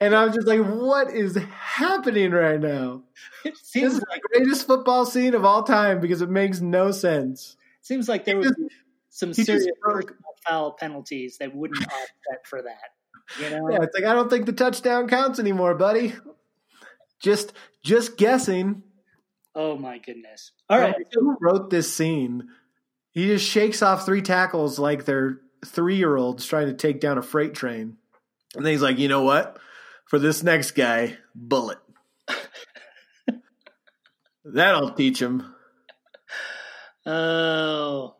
And I was just like, what is happening right now? It seems This is like the greatest football scene of all time because it makes no sense. seems like there was some serious foul penalties that wouldn't offset for that. You know, Yeah, it's like I don't think the touchdown counts anymore, buddy. Just just guessing. oh my goodness! All right, Who wrote this scene? He just shakes off three tackles like they're three year olds trying to take down a freight train. And then he's like, you know what? For this next guy, bullet. That'll teach him. Oh,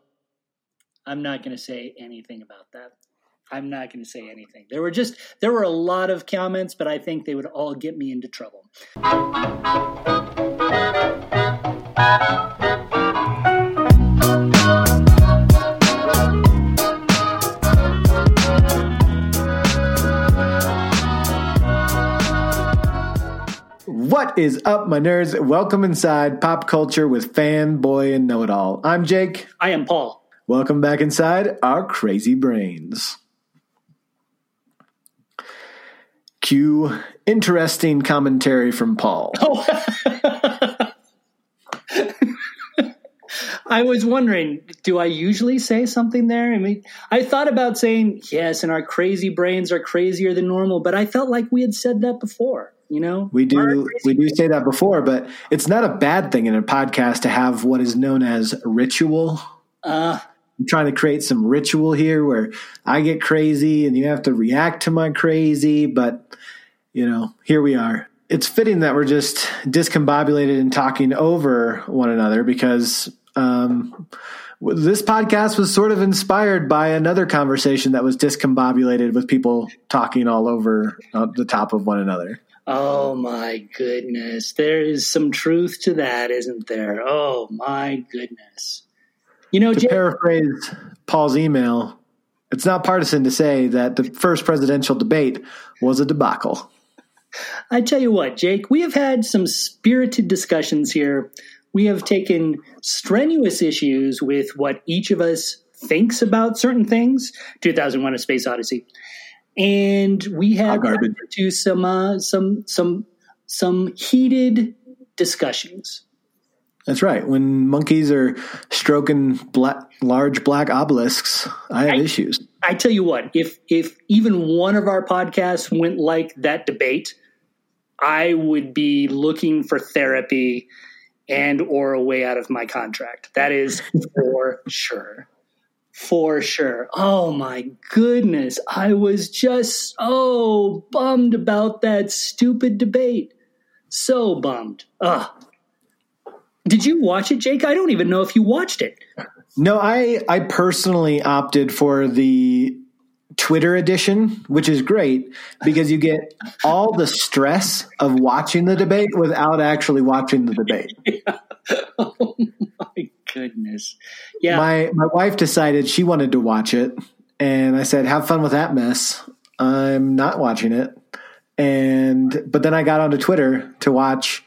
I'm not going to say anything about that. I'm not going to say anything. There were just there were a lot of comments, but I think they would all get me into trouble. What is up, my nerds? Welcome inside pop culture with fanboy and know it all. I'm Jake. I am Paul. Welcome back inside our crazy brains. Cue interesting commentary from Paul. Oh. I was wondering, do I usually say something there? I mean, I thought about saying yes, and our crazy brains are crazier than normal, but I felt like we had said that before. You know, We do we do say that before, but it's not a bad thing in a podcast to have what is known as ritual. Uh, I'm trying to create some ritual here where I get crazy and you have to react to my crazy, but you know, here we are. It's fitting that we're just discombobulated and talking over one another because um, this podcast was sort of inspired by another conversation that was discombobulated with people talking all over uh, the top of one another. Oh my goodness. There is some truth to that, isn't there? Oh my goodness. You know, To Jay, paraphrase Paul's email, it's not partisan to say that the first presidential debate was a debacle. I tell you what, Jake, we have had some spirited discussions here. We have taken strenuous issues with what each of us thinks about certain things. 2001 A Space Odyssey. And we have to some uh, some some some heated discussions. That's right. When monkeys are stroking black, large black obelisks, I have I- issues. I tell you what, if if even one of our podcasts went like that debate, I would be looking for therapy and or a way out of my contract. That is for sure. For sure. Oh my goodness. I was just so bummed about that stupid debate. So bummed. Ugh. Did you watch it, Jake? I don't even know if you watched it. No, I I personally opted for the Twitter edition, which is great because you get all the stress of watching the debate without actually watching the debate. oh my goodness. Yeah. My my wife decided she wanted to watch it, and I said, "Have fun with that mess." I'm not watching it, and but then I got onto Twitter to watch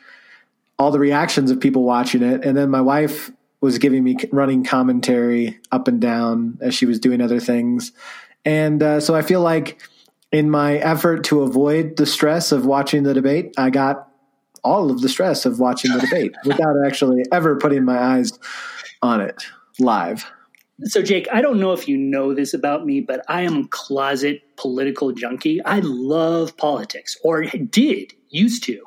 all the reactions of people watching it, and then my wife was giving me running commentary up and down as she was doing other things, and uh, so I feel like in my effort to avoid the stress of watching the debate, I got all of the stress of watching the debate without actually ever putting my eyes on it live. So, Jake, I don't know if you know this about me, but I am a closet political junkie. I love politics, or did, used to.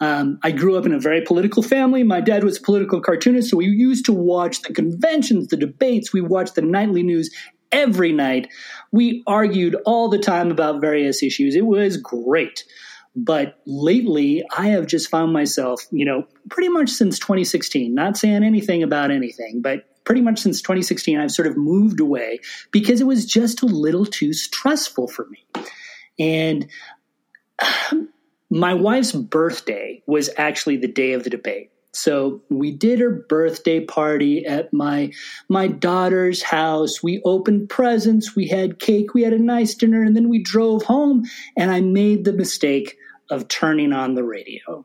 Um, I grew up in a very political family. My dad was a political cartoonist, so we used to watch the conventions, the debates. We watched the nightly news every night. We argued all the time about various issues. It was great. But lately, I have just found myself, you know, pretty much since 2016, not saying anything about anything, but pretty much since 2016, I've sort of moved away because it was just a little too stressful for me. And my wife's birthday was actually the day of the debate. So we did her birthday party at my my daughter's house. We opened presents, we had cake, we had a nice dinner, and then we drove home. And I made the mistake of turning on the radio.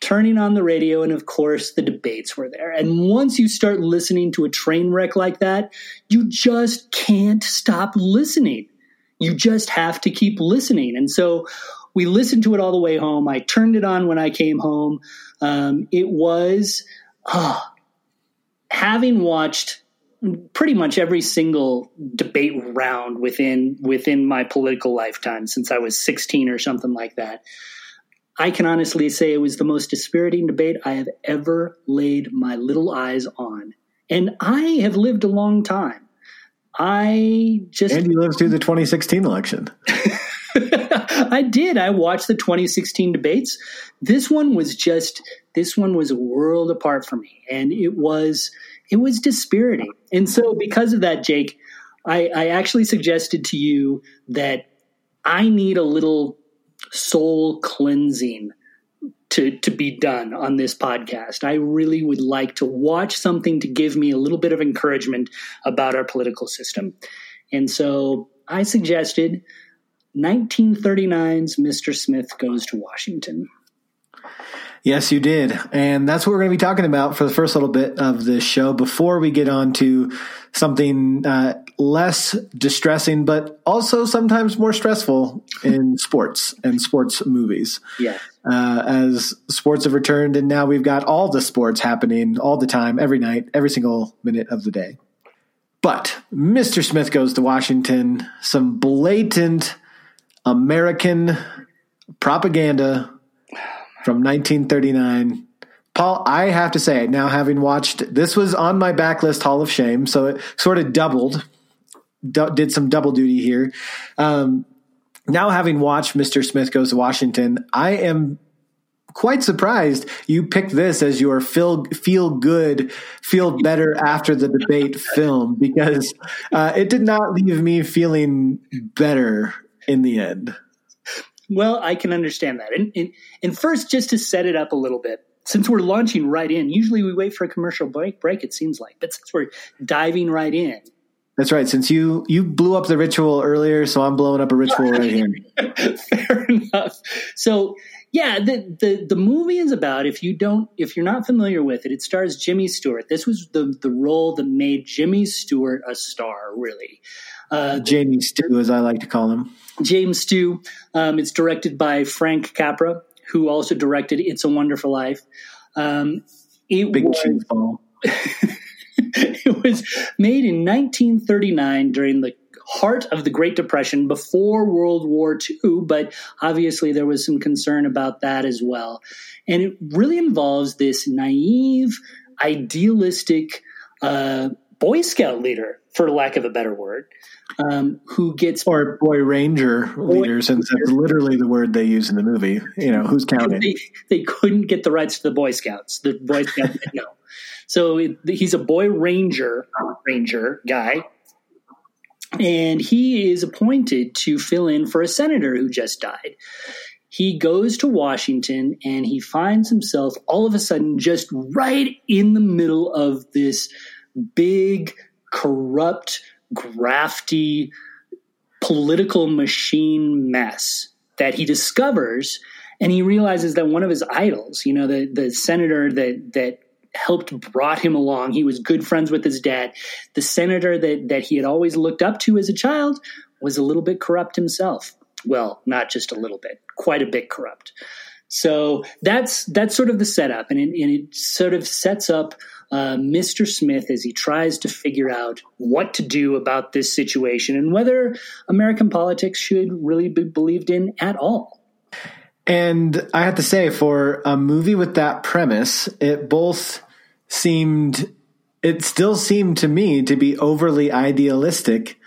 Turning on the radio, and of course, the debates were there. And once you start listening to a train wreck like that, you just can't stop listening. You just have to keep listening. And so we listened to it all the way home. I turned it on when I came home. Um, it was uh, having watched pretty much every single debate round within within my political lifetime since I was 16 or something like that. I can honestly say it was the most dispiriting debate I have ever laid my little eyes on. And I have lived a long time. I just And you lived through the 2016 election. I did. I watched the 2016 debates. This one was just this one was a world apart for me. And it was it was dispiriting. And so because of that, Jake, I, I actually suggested to you that I need a little soul cleansing to to be done on this podcast. I really would like to watch something to give me a little bit of encouragement about our political system. And so I suggested 1939's Mr. Smith Goes to Washington. Yes, you did. And that's what we're going to be talking about for the first little bit of this show before we get on to something uh, less distressing, but also sometimes more stressful in sports and sports movies. Yeah. Uh, as sports have returned, and now we've got all the sports happening all the time, every night, every single minute of the day. But Mr. Smith goes to Washington, some blatant American propaganda from 1939. Paul, I have to say, now having watched this was on my backlist Hall of Shame, so it sort of doubled, d- did some double duty here. Um, now having watched Mr. Smith Goes to Washington, I am quite surprised you picked this as your feel feel good, feel better after the debate film because uh, it did not leave me feeling better in the end. Well, I can understand that. And, and, and first, just to set it up a little bit, since we're launching right in, usually we wait for a commercial break, break it seems like, but since we're diving right in. That's right. Since you you blew up the ritual earlier, so I'm blowing up a ritual right here. Fair enough. So yeah, the, the the movie is about if you don't if you're not familiar with it, it stars Jimmy Stewart. This was the the role that made Jimmy Stewart a star, really. Uh, Jamie Stew, as I like to call him. James Stew. Um, it's directed by Frank Capra, who also directed It's a Wonderful Life. Um, it Big was, cheese ball. it was made in 1939 during the heart of the Great Depression before World War II, but obviously there was some concern about that as well. And it really involves this naive, idealistic uh, Boy Scout leader, for lack of a better word, um, who gets or boy ranger boy leader, since that's literally the word they use in the movie. You know, who's counting? They, they couldn't get the rights to the Boy Scouts. The Boy Scouts no. So it, he's a boy ranger ranger guy, and he is appointed to fill in for a senator who just died. He goes to Washington and he finds himself all of a sudden just right in the middle of this big, corrupt, grafty political machine mess that he discovers and he realizes that one of his idols, you know, the the senator that that helped brought him along, he was good friends with his dad. The senator that that he had always looked up to as a child was a little bit corrupt himself. Well, not just a little bit, quite a bit corrupt. So that's that's sort of the setup, and it, and it sort of sets up uh, Mr. Smith as he tries to figure out what to do about this situation and whether American politics should really be believed in at all. And I have to say, for a movie with that premise, it both seemed, it still seemed to me to be overly idealistic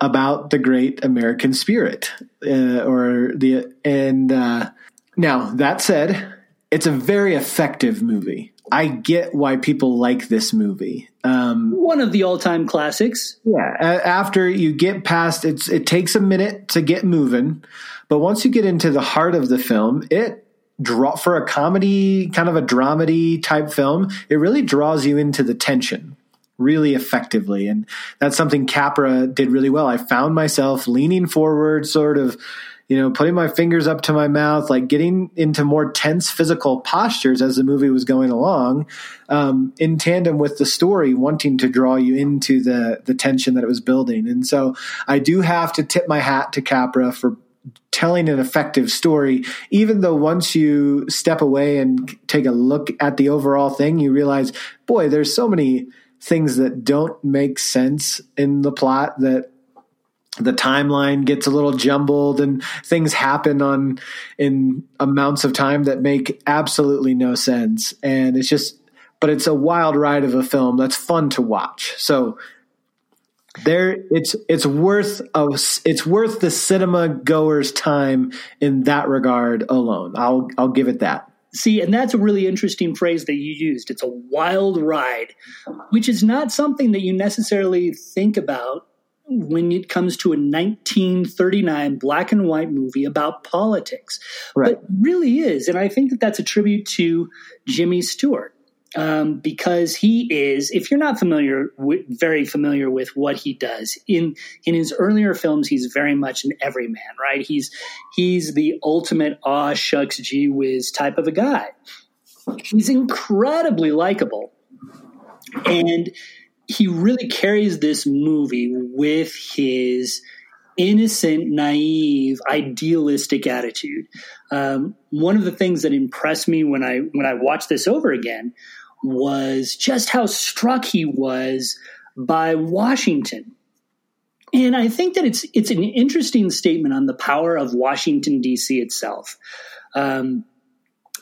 about the great American spirit, uh, or the and uh, now that said, it's a very effective movie. I get why people like this movie. Um, One of the all-time classics. Yeah. After you get past, it's it takes a minute to get moving, but once you get into the heart of the film, it draw for a comedy, kind of a dramedy type film. It really draws you into the tension really effectively, and that's something Capra did really well. I found myself leaning forward, sort of you know, putting my fingers up to my mouth, like getting into more tense physical postures as the movie was going along, um, in tandem with the story wanting to draw you into the the tension that it was building. And so I do have to tip my hat to Capra for telling an effective story, even though once you step away and take a look at the overall thing, you realize, boy, there's so many things that don't make sense in the plot that the timeline gets a little jumbled and things happen on in amounts of time that make absolutely no sense. And it's just but it's a wild ride of a film that's fun to watch. So there it's it's worth a, it's worth the cinema goer's time in that regard alone. I'll i'll give it that. See, and that's a really interesting phrase that you used. It's a wild ride, which is not something that you necessarily think about when it comes to a 1939 black and white movie about politics. Right. But really is. And I think that that's a tribute to Jimmy Stewart um, because he is, if you're not familiar, very familiar with what he does in in his earlier films, he's very much an everyman, right? He's he's the ultimate aw shucks gee whiz type of a guy. He's incredibly likable, and he really carries this movie with his innocent, naive, idealistic attitude. Um, one of the things that impressed me when I when I watched this over again was just how struck he was by Washington. And I think that it's it's an interesting statement on the power of Washington D.C. itself. Um,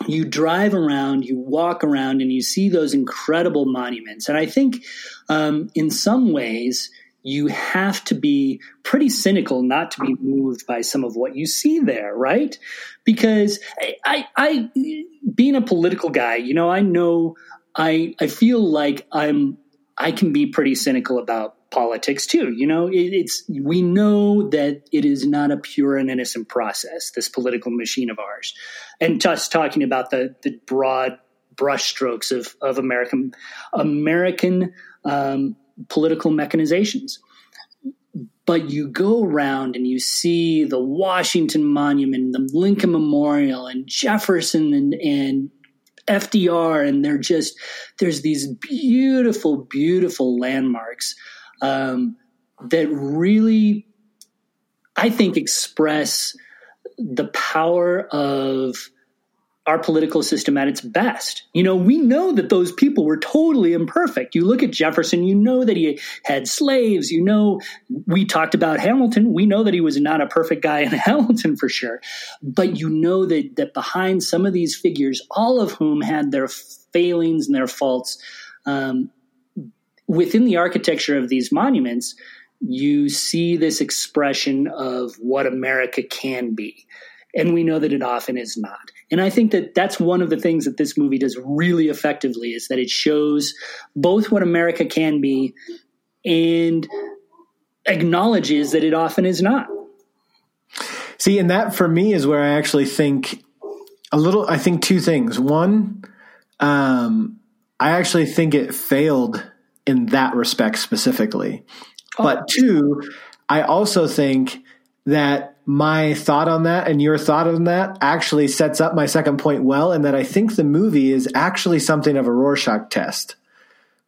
you drive around, you walk around, and you see those incredible monuments. And I think, um, in some ways, you have to be pretty cynical not to be moved by some of what you see there, right? Because I, I, I being a political guy, you know, I know I I feel like I'm I can be pretty cynical about politics too. You know, it, it's we know that it is not a pure and innocent process. This political machine of ours, and just talking about the the broad brushstrokes of of American American um, political mechanizations. But you go around and you see the Washington Monument, the Lincoln Memorial, and Jefferson and, and FDR, and they're just there's these beautiful, beautiful landmarks um, that really, I think, express the power of our political system at its best. You know, we know that those people were totally imperfect. You look at Jefferson, you know that he had slaves. You know, we talked about Hamilton. We know that he was not a perfect guy in Hamilton for sure. But you know that, that behind some of these figures, all of whom had their failings and their faults, um, within the architecture of these monuments, you see this expression of what America can be. And we know that it often is not. And I think that that's one of the things that this movie does really effectively is that it shows both what America can be and acknowledges that it often is not. See, and that for me is where I actually think a little, I think two things. One, um, I actually think it failed in that respect specifically. Oh. But two, I also think that my thought on that and your thought on that actually sets up my second point well, and that I think the movie is actually something of a Rorschach test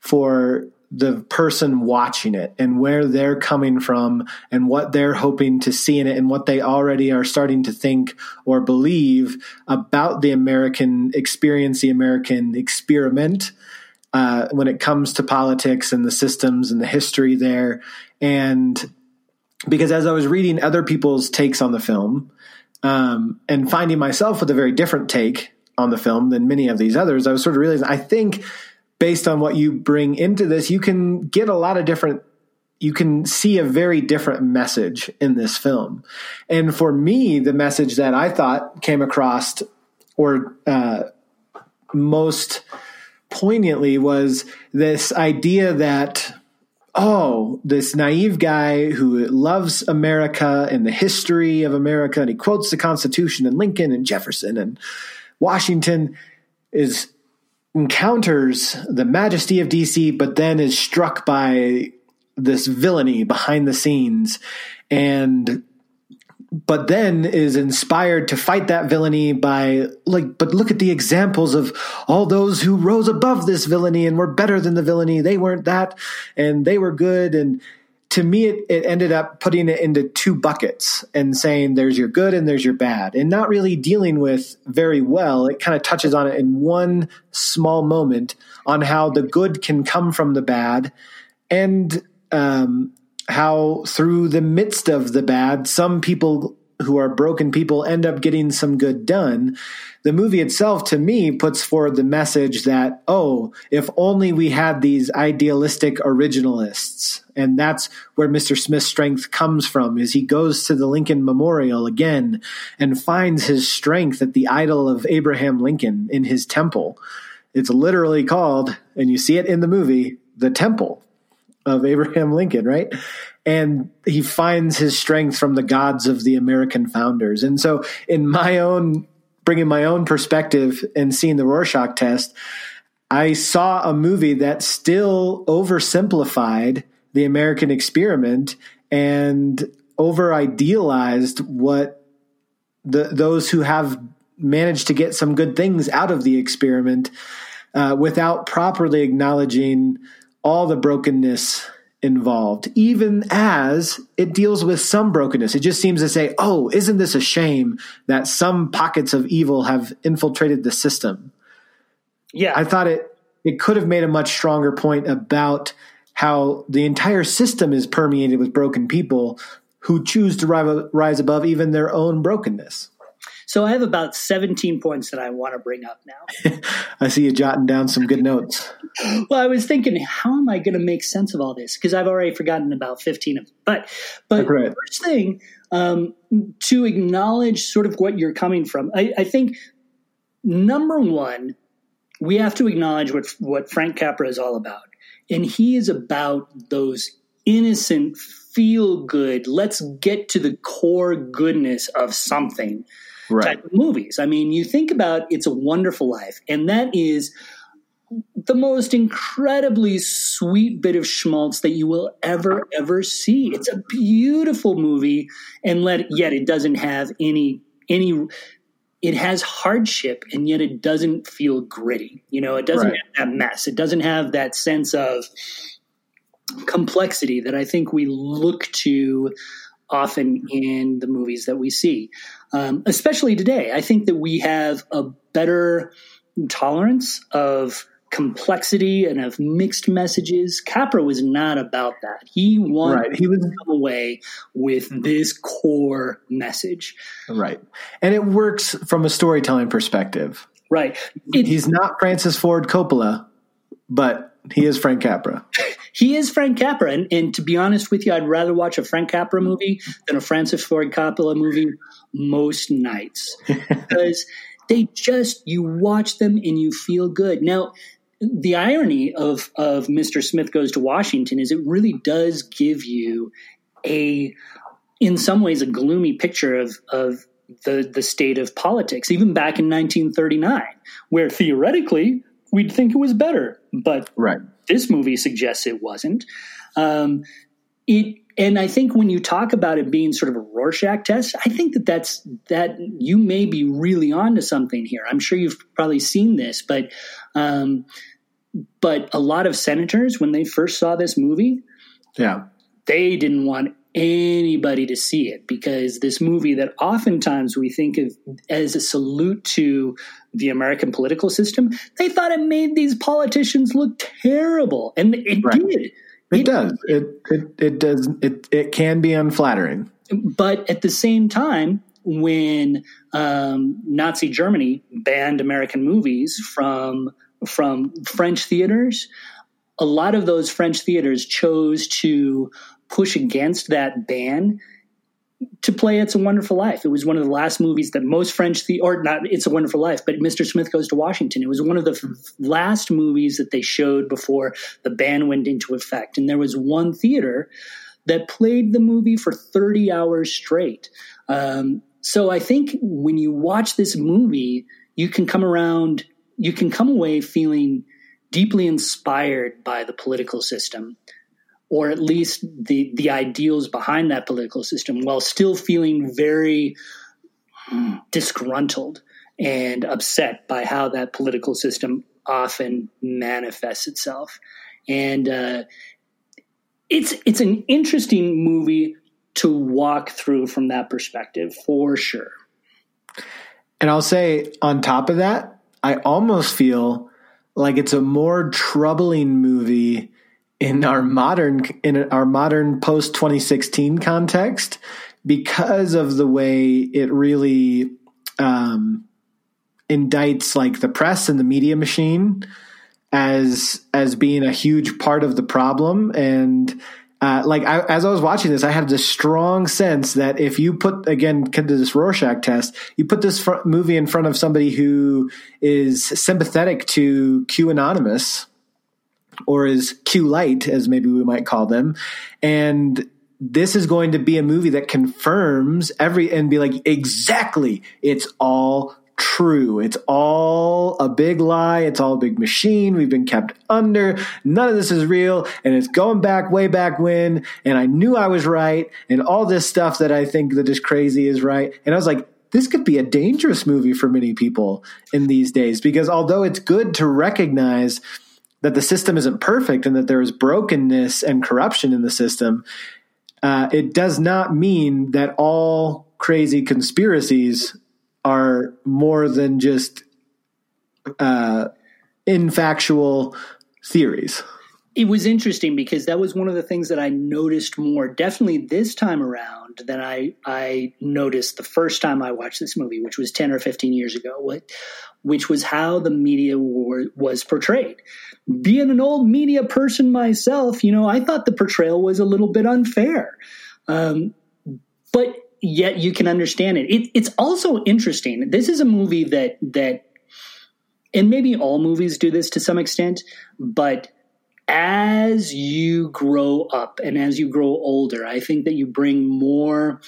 for the person watching it and where they're coming from and what they're hoping to see in it and what they already are starting to think or believe about the American experience, the American experiment. Uh, when it comes to politics and the systems and the history there. And because as I was reading other people's takes on the film um, and finding myself with a very different take on the film than many of these others, I was sort of realizing I think based on what you bring into this, you can get a lot of different. You can see a very different message in this film. And for me, the message that I thought came across or uh, most poignantly was this idea that oh, this naive guy who loves America and the history of America, and he quotes the Constitution and Lincoln and Jefferson and Washington, is encounters the majesty of DC, but then is struck by this villainy behind the scenes. And but then is inspired to fight that villainy by like but look at the examples of all those who rose above this villainy and were better than the villainy. They weren't that and they were good. And to me, it, it ended up putting it into two buckets and saying there's your good and there's your bad, and not really dealing with very well. It kind of touches on it in one small moment on how the good can come from the bad, and um, how through the midst of the bad, some people who are broken people end up getting some good done. The movie itself, to me, puts forward the message that, oh, if only we had these idealistic originalists. And that's where Mr. Smith's strength comes from, is he goes to the Lincoln Memorial again and finds his strength at the idol of Abraham Lincoln in his temple. It's literally called, and you see it in the movie, the temple of Abraham Lincoln, right? and he finds his strength from the gods of the American founders. And so, in my own bringing my own perspective and seeing the Rorschach test, I saw a movie that still oversimplified the American experiment and over idealized what the those who have managed to get some good things out of the experiment uh, without properly acknowledging all the brokenness involved, even as it deals with some brokenness. It just seems to say, oh, isn't this a shame that some pockets of evil have infiltrated the system? Yeah. I thought it it could have made a much stronger point about how the entire system is permeated with broken people who choose to rise above even their own brokenness. So I have about 17 points that I want to bring up now. I see you jotting down some good notes. well, I was thinking, how am I going to make sense of all this? Because I've already forgotten about 15 of them. But, but right. first thing, um, to acknowledge sort of what you're coming from, I, I think number one, we have to acknowledge what, what Frank Capra is all about. And he is about those innocent, feel good, let's get to the core goodness of something right. type of movies. I mean, you think about It's a Wonderful Life, and that is the most incredibly sweet bit of schmaltz that you will ever ever see. It's a beautiful movie, and let yet it doesn't have any any. It has hardship, and yet it doesn't feel gritty. You know, it doesn't right. have that mess. It doesn't have that sense of complexity that I think we look to often in the movies that we see, um, especially today. I think that we have a better tolerance of complexity and of mixed messages. Capra was not about that. He wanted right. he was, to come away with this core message. Right. And it works from a storytelling perspective. Right. It, He's not Francis Ford Coppola, but he is Frank Capra. he is Frank Capra. And, and, to be honest with you, I'd rather watch a Frank Capra movie than a Francis Ford Coppola movie most nights. because they just, you watch them and you feel good. Now, the irony of, of Mr. Smith Goes to Washington is it really does give you a, in some ways, a gloomy picture of, of the, the state of politics, even back in 1939, where theoretically we'd think it was better. But right. This movie suggests it wasn't. Um, it and I think when you talk about it being sort of a Rorschach test, I think that that's that you may be really onto something here. I'm sure you've probably seen this, but um, but a lot of senators when they first saw this movie, yeah, they didn't want anybody to see it because this movie that oftentimes we think of as a salute to the American political system, they thought it made these politicians look terrible, and it right. did. It, it does. It, it it does. It it can be unflattering. But at the same time, when um, Nazi Germany banned American movies from from French theaters, a lot of those French theaters chose to push against that ban to play It's a Wonderful Life. It was one of the last movies that most French the or not It's a Wonderful Life, but Mr. Smith Goes to Washington. It was one of the f- last movies that they showed before the ban went into effect. And there was one theater that played the movie for 30 hours straight. Um, so I think when you watch this movie, you can come around, you can come away feeling deeply inspired by the political system or at least the the ideals behind that political system while still feeling very disgruntled and upset by how that political system often manifests itself and uh, it's it's an interesting movie to walk through from that perspective for sure. And I'll say on top of that, I almost feel like it's a more troubling movie in our modern in our modern post 2016 context because of the way it really um, indicts like the press and the media machine as as being a huge part of the problem. And uh, like I, as I was watching this, I had this strong sense that if you put again to this Rorschach test, you put this fr- movie in front of somebody who is sympathetic to Q Anonymous or is Q Light, as maybe we might call them, and this is going to be a movie that confirms every and be like exactly it's all true. It's all a big lie. It's all a big machine. We've been kept under. None of this is real. And it's going back way back when. And I knew I was right. And all this stuff that I think that is crazy is right. And I was like, this could be a dangerous movie for many people in these days because although it's good to recognize that the system isn't perfect and that there is brokenness and corruption in the system, uh, it does not mean that all crazy conspiracies are more than just uh, infactual theories. It was interesting because that was one of the things that I noticed more, definitely this time around, than I I noticed the first time I watched this movie, which was ten or fifteen years ago. What, which was how the media war was portrayed. Being an old media person myself, you know, I thought the portrayal was a little bit unfair. Um, but yet you can understand it. it. It's also interesting. This is a movie that that, and maybe all movies do this to some extent, but as you grow up and as you grow older, I think that you bring more.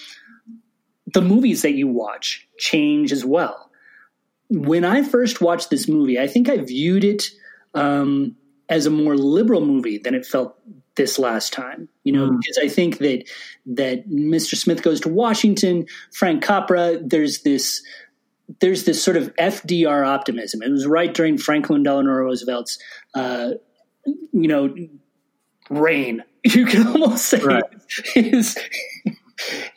The movies that you watch change as well. When I first watched this movie, I think I viewed it um, as a more liberal movie than it felt this last time. You know, mm. because I think that that Mr. Smith goes to Washington, Frank Capra. There's this there's this sort of FDR optimism. It was right during Franklin Delano Roosevelt's, uh, you know, reign. You can almost say right. his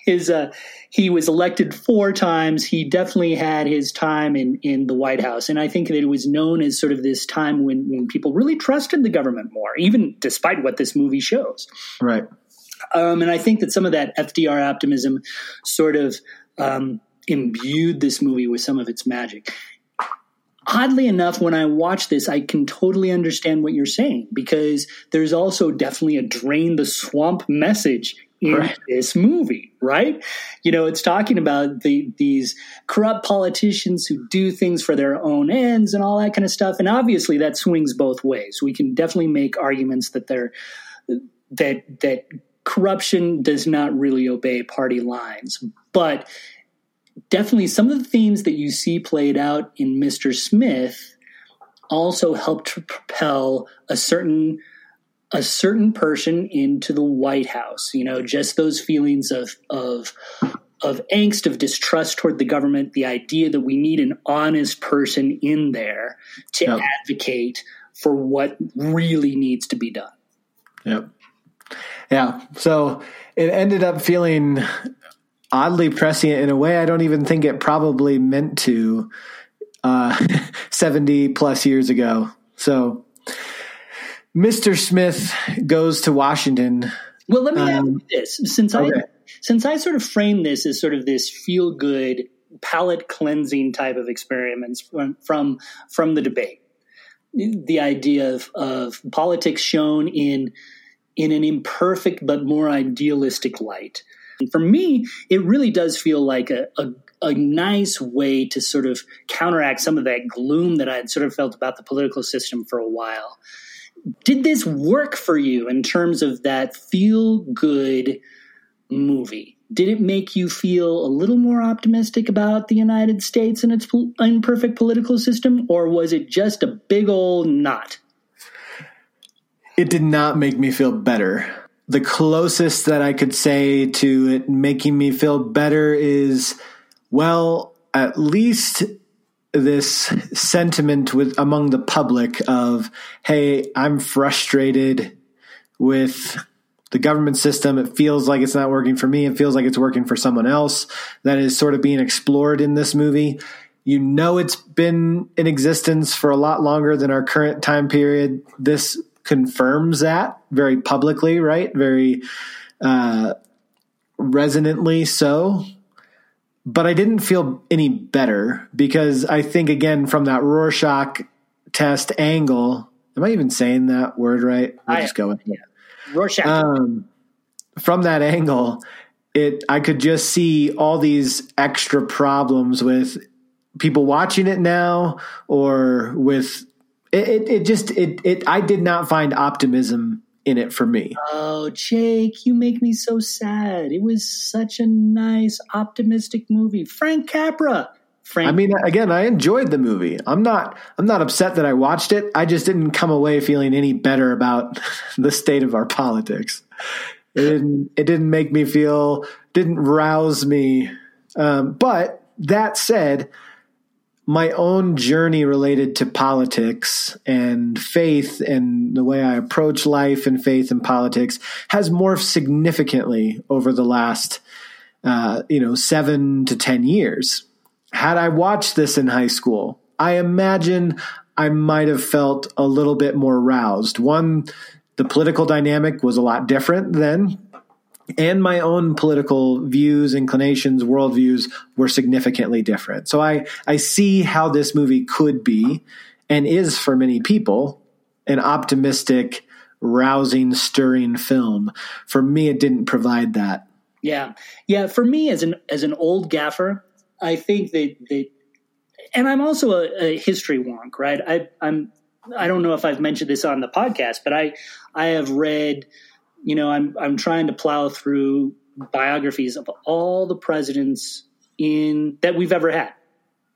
his uh, he was elected four times. He definitely had his time in in the White House, and I think that it was known as sort of this time when when people really trusted the government more, even despite what this movie shows. Right. Um, and I think that some of that FDR optimism sort of um, imbued this movie with some of its magic. Oddly enough, when I watch this, I can totally understand what you're saying because there's also definitely a drain the swamp message in right. this movie, right? You know, it's talking about the these corrupt politicians who do things for their own ends and all that kind of stuff. And obviously that swings both ways. We can definitely make arguments that they're that that corruption does not really obey party lines. But definitely some of the themes that you see played out in Mr. Smith also helped to propel a certain a certain person into the White House. You know, just those feelings of of of angst, of distrust toward the government, the idea that we need an honest person in there to yep. advocate for what really needs to be done. Yep. Yeah. So it ended up feeling oddly prescient in a way I don't even think it probably meant to uh, 70 plus years ago. So Mr. Smith goes to Washington. Well, let me um, ask you this: since okay. I since I sort of frame this as sort of this feel good, palate cleansing type of experiments from from, from the debate, the idea of, of politics shown in in an imperfect but more idealistic light. And for me, it really does feel like a, a a nice way to sort of counteract some of that gloom that I had sort of felt about the political system for a while did this work for you in terms of that feel good movie? Did it make you feel a little more optimistic about the United States and its imperfect political system, or was it just a big old knot? It did not make me feel better. The closest that I could say to it making me feel better is, well, at least this sentiment with among the public of hey i'm frustrated with the government system. It feels like it's not working for me. It feels like it's working for someone else. That is sort of being explored in this movie. You know, it's been in existence for a lot longer than our current time period. This confirms that very publicly, right? Very uh, resonantly so. But I didn't feel any better because I think, again, from that Rorschach test angle, am I even saying that word right? We'll I- just go with it. Yeah. Rorschach. Um, from that angle, it I could just see all these extra problems with people watching it now, or with it. It, it just it it I did not find optimism in it for me. oh, Jake, you make me so sad. It was such a nice, optimistic movie. Frank Capra. Frank. I mean, again, I enjoyed the movie. I'm not I'm not upset that I watched it. I just didn't come away feeling any better about the state of our politics. It didn't it didn't make me feel didn't rouse me. Um, but that said, my own journey related to politics and faith and the way I approach life and faith and politics has morphed significantly over the last uh, you know seven to ten years had I watched this in high school, I imagine I might have felt a little bit more roused. One, the political dynamic was a lot different then, and my own political views, inclinations, worldviews were significantly different. So I, I see how this movie could be and is for many people an optimistic, rousing, stirring film. For me, it didn't provide that. Yeah, yeah. For me, as an as an old gaffer, I think that that, and I'm also a, a history wonk, right? I, I'm I don't know if I've mentioned this on the podcast, but I I have read, you know, I'm I'm trying to plow through biographies of all the presidents in that we've ever had.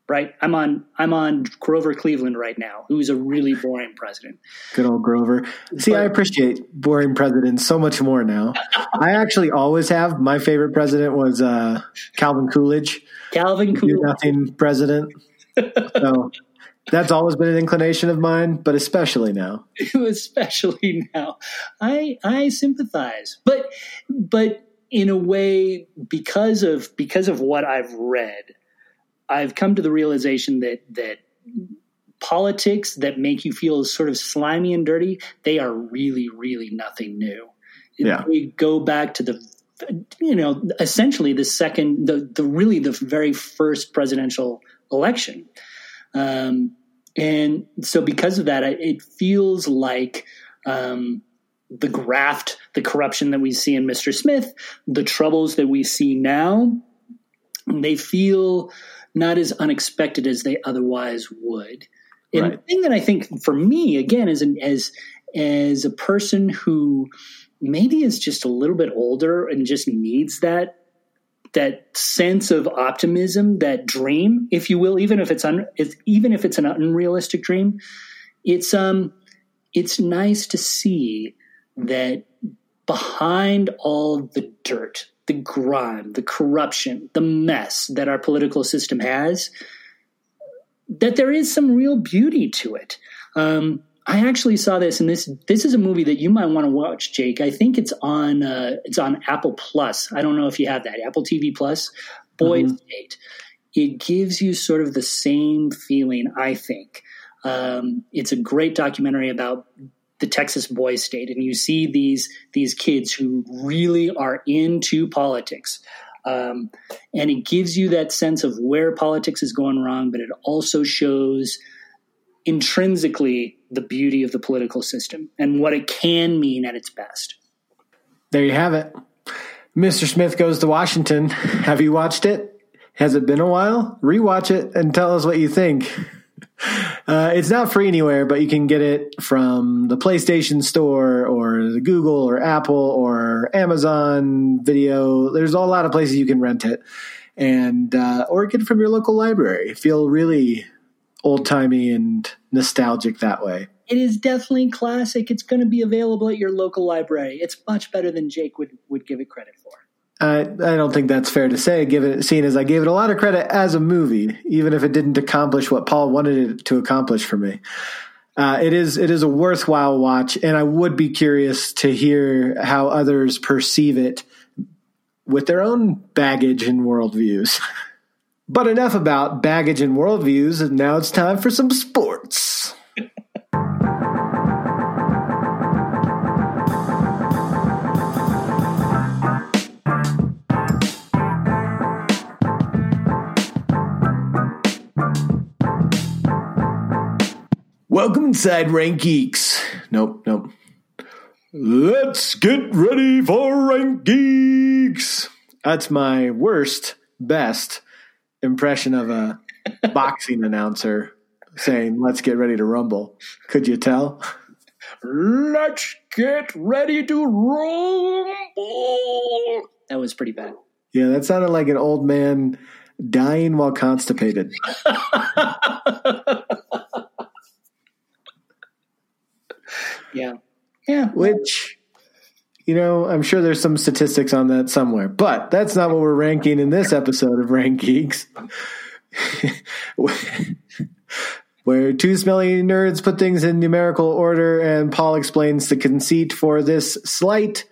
Right, I'm on I'm on Grover Cleveland right now, who's a really boring president. Good old Grover. See, I appreciate boring presidents so much more now. I actually always have. My favorite president was uh, Calvin Coolidge, Calvin Coolidge. nothing president. So that's always been an inclination of mine, but especially now. especially now i i sympathize but but in a way because of because of what i've read i've come to the realization that that politics that make you feel sort of slimy and dirty they are really really nothing new Yeah. we go back to the you know essentially the second the the really the very first presidential election um, and so because of that, it feels like um, the graft, the corruption that we see in Mr. Smith, the troubles that we see now, they feel not as unexpected as they otherwise would. And Right. the thing that I think for me, again, as an, as as a person who maybe is just a little bit older and just needs that that sense of optimism, that dream, if you will, even if it's un, it's, even if it's an unrealistic dream, it's um, it's nice to see that behind all the dirt, the grime, the corruption, the mess that our political system has, that there is some real beauty to it. Um, I actually saw this, and this this is a movie that you might want to watch, Jake. I think it's on uh, it's on Apple Plus. I don't know if you have that Apple TV Plus. Boys State. It gives you sort of the same feeling. I think um, it's a great documentary about the Texas boy state, and you see these these kids who really are into politics. Um, and it gives you that sense of where politics is going wrong, but it also shows intrinsically the beauty of the political system and what it can mean at its best. There you have it. Mr. Smith Goes to Washington. Have you watched it? Has it been a while? Rewatch it and tell us what you think. Uh, it's not free anywhere, but you can get it from the PlayStation Store or the Google or Apple or Amazon Video. There's a lot of places you can rent it, and uh, or get it from your local library. Feel really old timey and nostalgic that way. It is definitely classic. It's going to be available at your local library. It's much better than Jake would, would give it credit for. I, I don't think that's fair to say, given seeing as I gave it a lot of credit as a movie, even if it didn't accomplish what Paul wanted it to accomplish for me. Uh, it is it is a worthwhile watch, and I would be curious to hear how others perceive it with their own baggage and worldviews. but enough about baggage and worldviews, and now it's time for some sports. Welcome inside Rank Geeks. Nope, nope. Let's get ready for Rank Geeks. That's my worst, best impression of a boxing announcer saying, Let's get ready to rumble. Could you tell? Let's get ready to rumble. That was pretty bad. Yeah, that sounded like an old man dying while constipated. yeah. Yeah. Which, you know, I'm sure there's some statistics on that somewhere, but that's not what we're ranking in this episode of Rank Geeks. where two smelly nerds put things in numerical order, and Paul explains the conceit for this slight,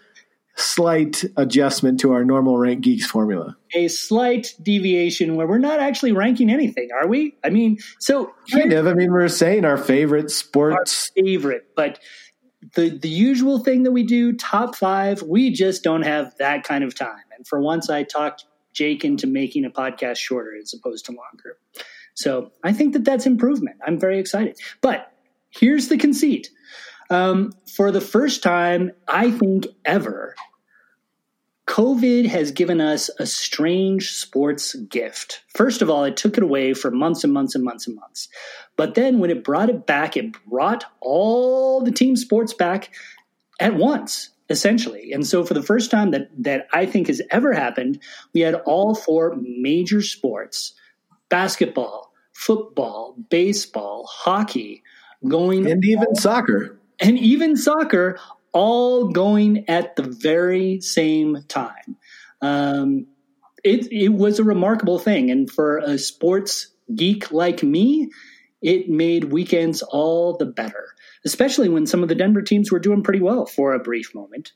slight adjustment to our normal Rank Geeks formula. A slight deviation where we're not actually ranking anything, are we? I mean, so kind of. I mean, we're saying our favorite sports, our favorite, but the the usual thing that we do, top five, we just don't have that kind of time. And for once, I talked Jake into making a podcast shorter as opposed to longer. So I think that that's improvement. I'm very excited. But here's the conceit. Um, for the first time, I think ever, COVID has given us a strange sports gift. First of all, it took it away for months and months and months and months. But then when it brought it back, it brought all the team sports back at once essentially. And so for the first time that that I think has ever happened, we had all four major sports, basketball, football, baseball, hockey going and even soccer. And even soccer all going at the very same time. Um, it it was a remarkable thing and for a sports geek like me, it made weekends all the better especially when some of the Denver teams were doing pretty well for a brief moment.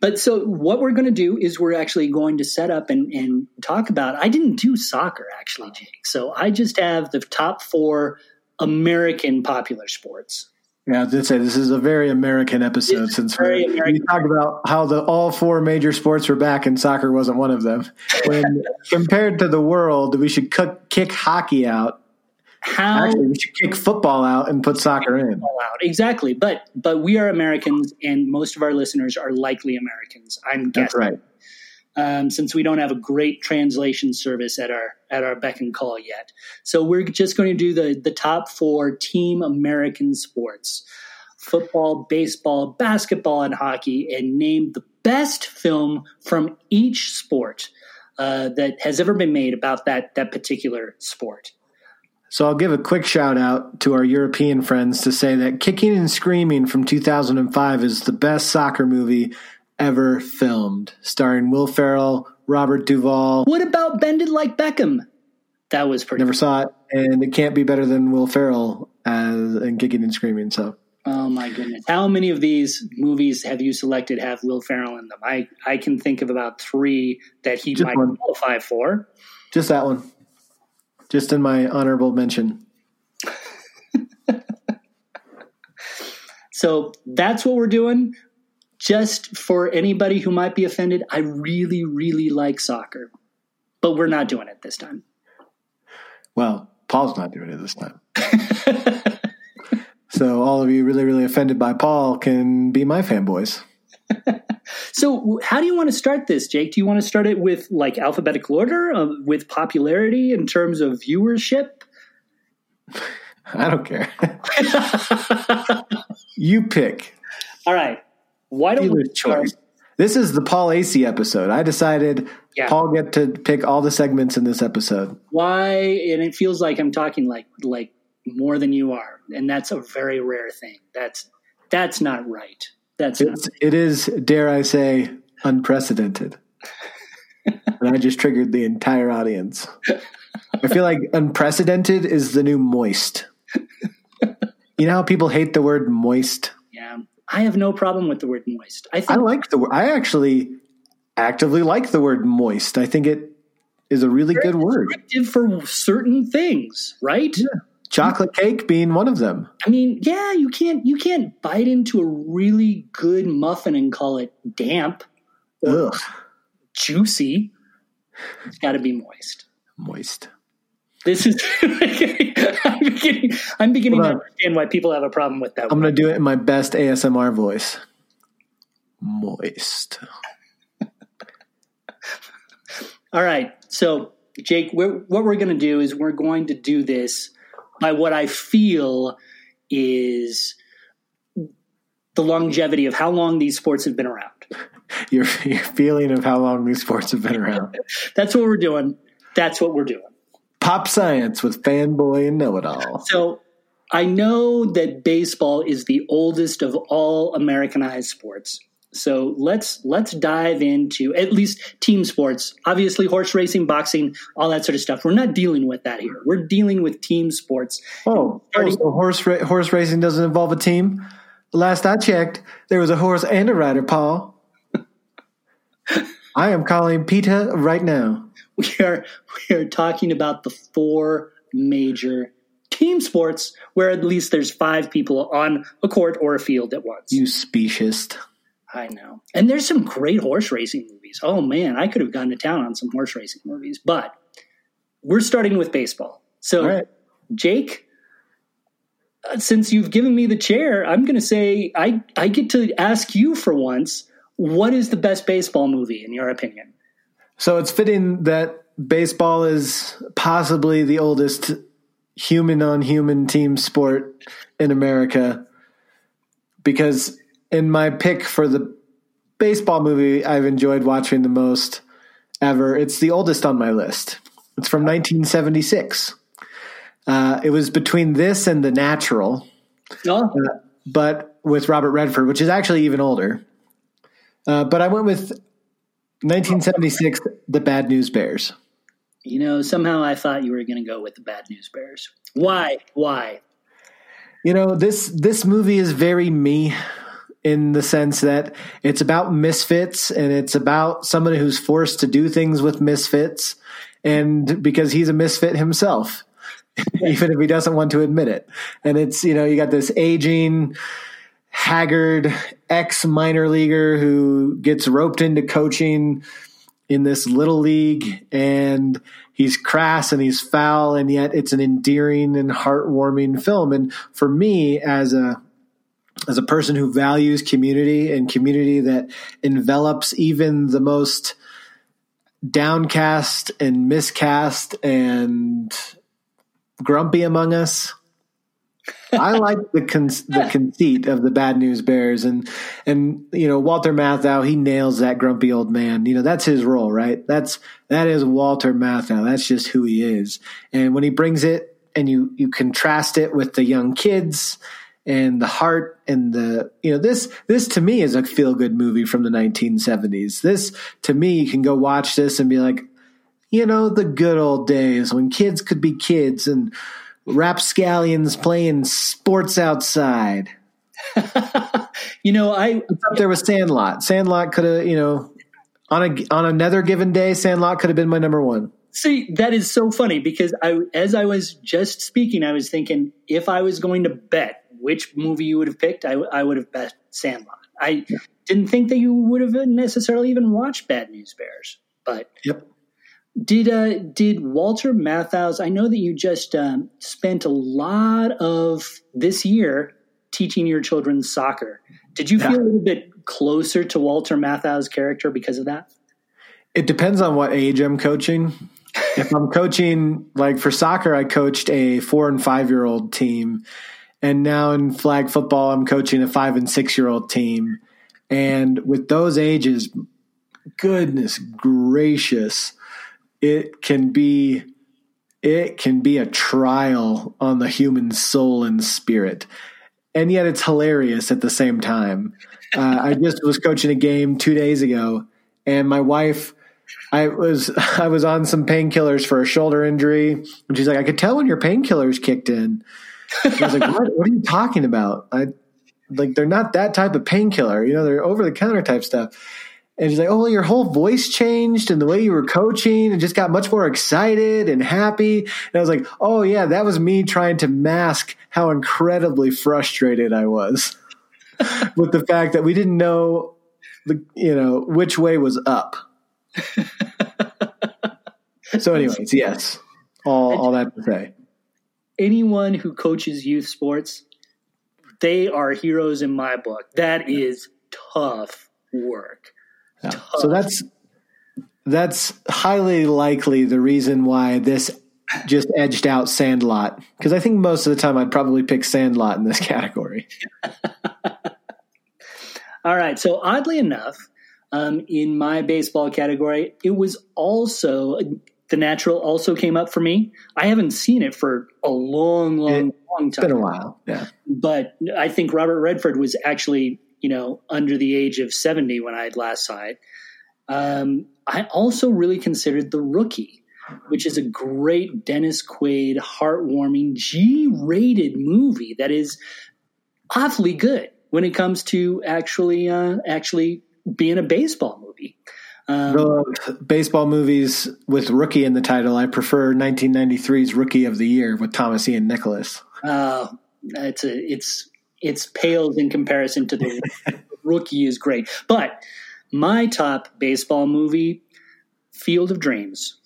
But so what we're going to do is we're actually going to set up and, and talk about. I didn't do soccer actually, Jake. So I just have the top four American popular sports. Yeah, I did say this is a very American episode since we, American. we talked about how the all four major sports were back and soccer wasn't one of them. When compared to the world, we should cook, kick hockey out how Actually, we should kick football out and put soccer in. Out. Exactly, but but we are Americans, and most of our listeners are likely Americans. I'm guessing. That's right. Um, since we don't have a great translation service at our at our beck and call yet, so we're just going to do the the top four team American sports: football, baseball, basketball, and hockey, and name the best film from each sport uh, that has ever been made about that that particular sport. So I'll give a quick shout out to our European friends to say that Kicking and Screaming from 2005 is the best soccer movie ever filmed, starring Will Ferrell, Robert Duvall. What about Bend It Like Beckham? That was pretty. Never cool. saw it, and it can't be better than Will Ferrell as and Kicking and Screaming. So. Oh my goodness! How many of these movies have you selected have Will Ferrell in them? I I can think of about three that he Just might one. qualify for. Just that one just in my honorable mention. so that's what we're doing. Just for anybody who might be offended, I really, really like soccer, but we're not doing it this time. Well, Paul's not doing it this time. so all of you really, really offended by Paul can be my fanboys. So, how do you want to start this, Jake? Do you want to start it with like alphabetical order, uh, with popularity in terms of viewership? I don't care. you pick. All right. Why don't we start? This is the Paul Asay episode. I decided yeah. Paul get to pick all the segments in this episode. Why? And it feels like I'm talking like like more than you are, and that's a very rare thing. That's that's not right. That's it's, it is, dare I say, unprecedented. and I just triggered the entire audience. I feel like unprecedented is the new moist. You know how people hate the word moist? Yeah. I have no problem with the word moist. I think I like the word. I actually actively like the word moist. I think it is a really good word. for certain things, right? Chocolate cake being one of them. I mean, yeah, you can't you can't bite into a really good muffin and call it damp, Ugh, juicy. It's got to be moist. moist. This is I'm beginning, I'm beginning to understand why people have a problem with that. I'm going to do it in my best ASMR voice. Moist. All right. So, Jake, we're, what we're going to do is we're going to do this by what I feel is the longevity of how long these sports have been around. Your, your feeling of how long these sports have been around. That's what we're doing. That's what we're doing. Pop science with fanboy and know it all. So, I know that baseball is the oldest of all Americanized sports. So let's let's dive into at least team sports. Obviously, horse racing, boxing, all that sort of stuff. We're not dealing with that here. We're dealing with team sports. Oh, oh so horse ra- horse racing doesn't involve a team. Last I checked, there was a horse and a rider, Paul. I am calling Peter right now. We are we are talking about the four major team sports where at least there's five people on a court or a field at once. You speciest. I know. And there's some great horse racing movies. Oh man, I could have gone to town on some horse racing movies, but we're starting with baseball. So, right. Jake, uh, since you've given me the chair, I'm going to say I I get to ask you for once, what is the best baseball movie in your opinion? So it's fitting that baseball is possibly the oldest human on human team sport in America because in my pick for the baseball movie I've enjoyed watching the most ever, it's the oldest on my list. It's from 1976. Uh, it was between this and The Natural, No, but with Robert Redford, which is actually even older. Uh, but I went with 1976, The Bad News Bears. you know, somehow I thought you were going to go with the Bad News Bears. Why? Why? You know, this this movie is very me in the sense that it's about misfits and it's about somebody who's forced to do things with misfits and because he's a misfit himself even if he doesn't want to admit it. And it's, you know, you got this aging haggard ex minor leaguer who gets roped into coaching in this little league and he's crass and he's foul and yet it's an endearing and heartwarming film. And for me as a as a person who values community and community that envelops even the most downcast and miscast and grumpy among us I like the con- the conceit of the bad news bears and and you know Walter Matthau he nails that grumpy old man. You know that's his role right? That's that is Walter Matthau. That's just who he is. And when he brings it and you you contrast it with the young kids and the heart and the you know this this to me is a feel good movie from the 1970s this to me you can go watch this and be like you know the good old days when kids could be kids and rapscallions playing sports outside. you know, I Up there with Sandlot. Sandlot could have, you know, on a on another given day, Sandlot could have been my number one. see that is so funny because I, as I was just speaking, I was thinking if I was going to bet which movie you would have picked, I, I would have bet Sandlot. I didn't think that you would have necessarily even watched Bad News Bears, but Yep. Did uh, did Walter Matthau's? I know that you just um, spent a lot of this year teaching your children soccer. Did you Yeah. feel a little bit closer to Walter Matthau's character because of that? It depends on what age I'm coaching. if I'm coaching, like for soccer, I coached a four and five year old team. And now in flag football, I'm coaching a five and six year old team. And with those ages, goodness gracious, it can be it can be a trial on the human soul and spirit. And yet it's hilarious at the same time. Uh, I just was coaching a game two days ago, and my wife, I was I was on some painkillers for a shoulder injury, and she's like, "I could tell when your painkillers kicked in." I was like, what, what are you talking about? I like they're not that type of painkiller. You know, they're over the counter type stuff. And she's like, "Oh, well, your whole voice changed, and the way you were coaching, and just got much more excited and happy." And I was like, "Oh yeah, that was me trying to mask how incredibly frustrated I was with the fact that we didn't know, the you know, which way was up." so, anyways, yes, all all that to say, Anyone who coaches youth sports, they are heroes in my book. That is tough work. Yeah. So that's that's highly likely the reason why this just edged out Sandlot because I think most of the time I'd probably pick Sandlot in this category. All right. So oddly enough, um, in my baseball category, it was also the natural also came up for me. I haven't seen it for a long, long, It- long It's been a while. Yeah. but I think Robert Redford was actually, you know, under the age of 70 when I last saw it. Um, I also really considered The Rookie, which is a great Dennis Quaid, heartwarming, G rated movie that is awfully good when it comes to actually, uh, actually being a baseball movie. Um, The baseball movies with rookie in the title, I prefer 1993's Rookie of the Year with Thomas Ian Nicholas. Uh, it's a it's it's pales in comparison to the rookie is great. But my top baseball movie, Field of Dreams.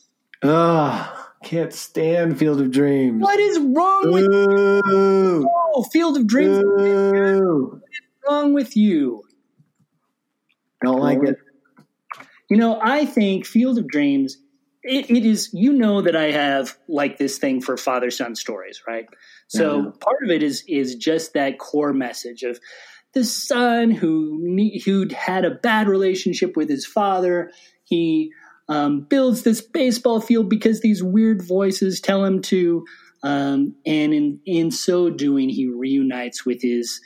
Oh, can't stand Field of Dreams. What is wrong with Ooh, you? Oh, Field of Dreams? ooh. What's wrong with you? Don't like it. You know, I think Field of Dreams. It, it is, you know, that I have like this thing for father son stories, right? So part of it is is just that core message of the son who who'd had a bad relationship with his father. He um, builds this baseball field because these weird voices tell him to, um, and in in so doing, he reunites with his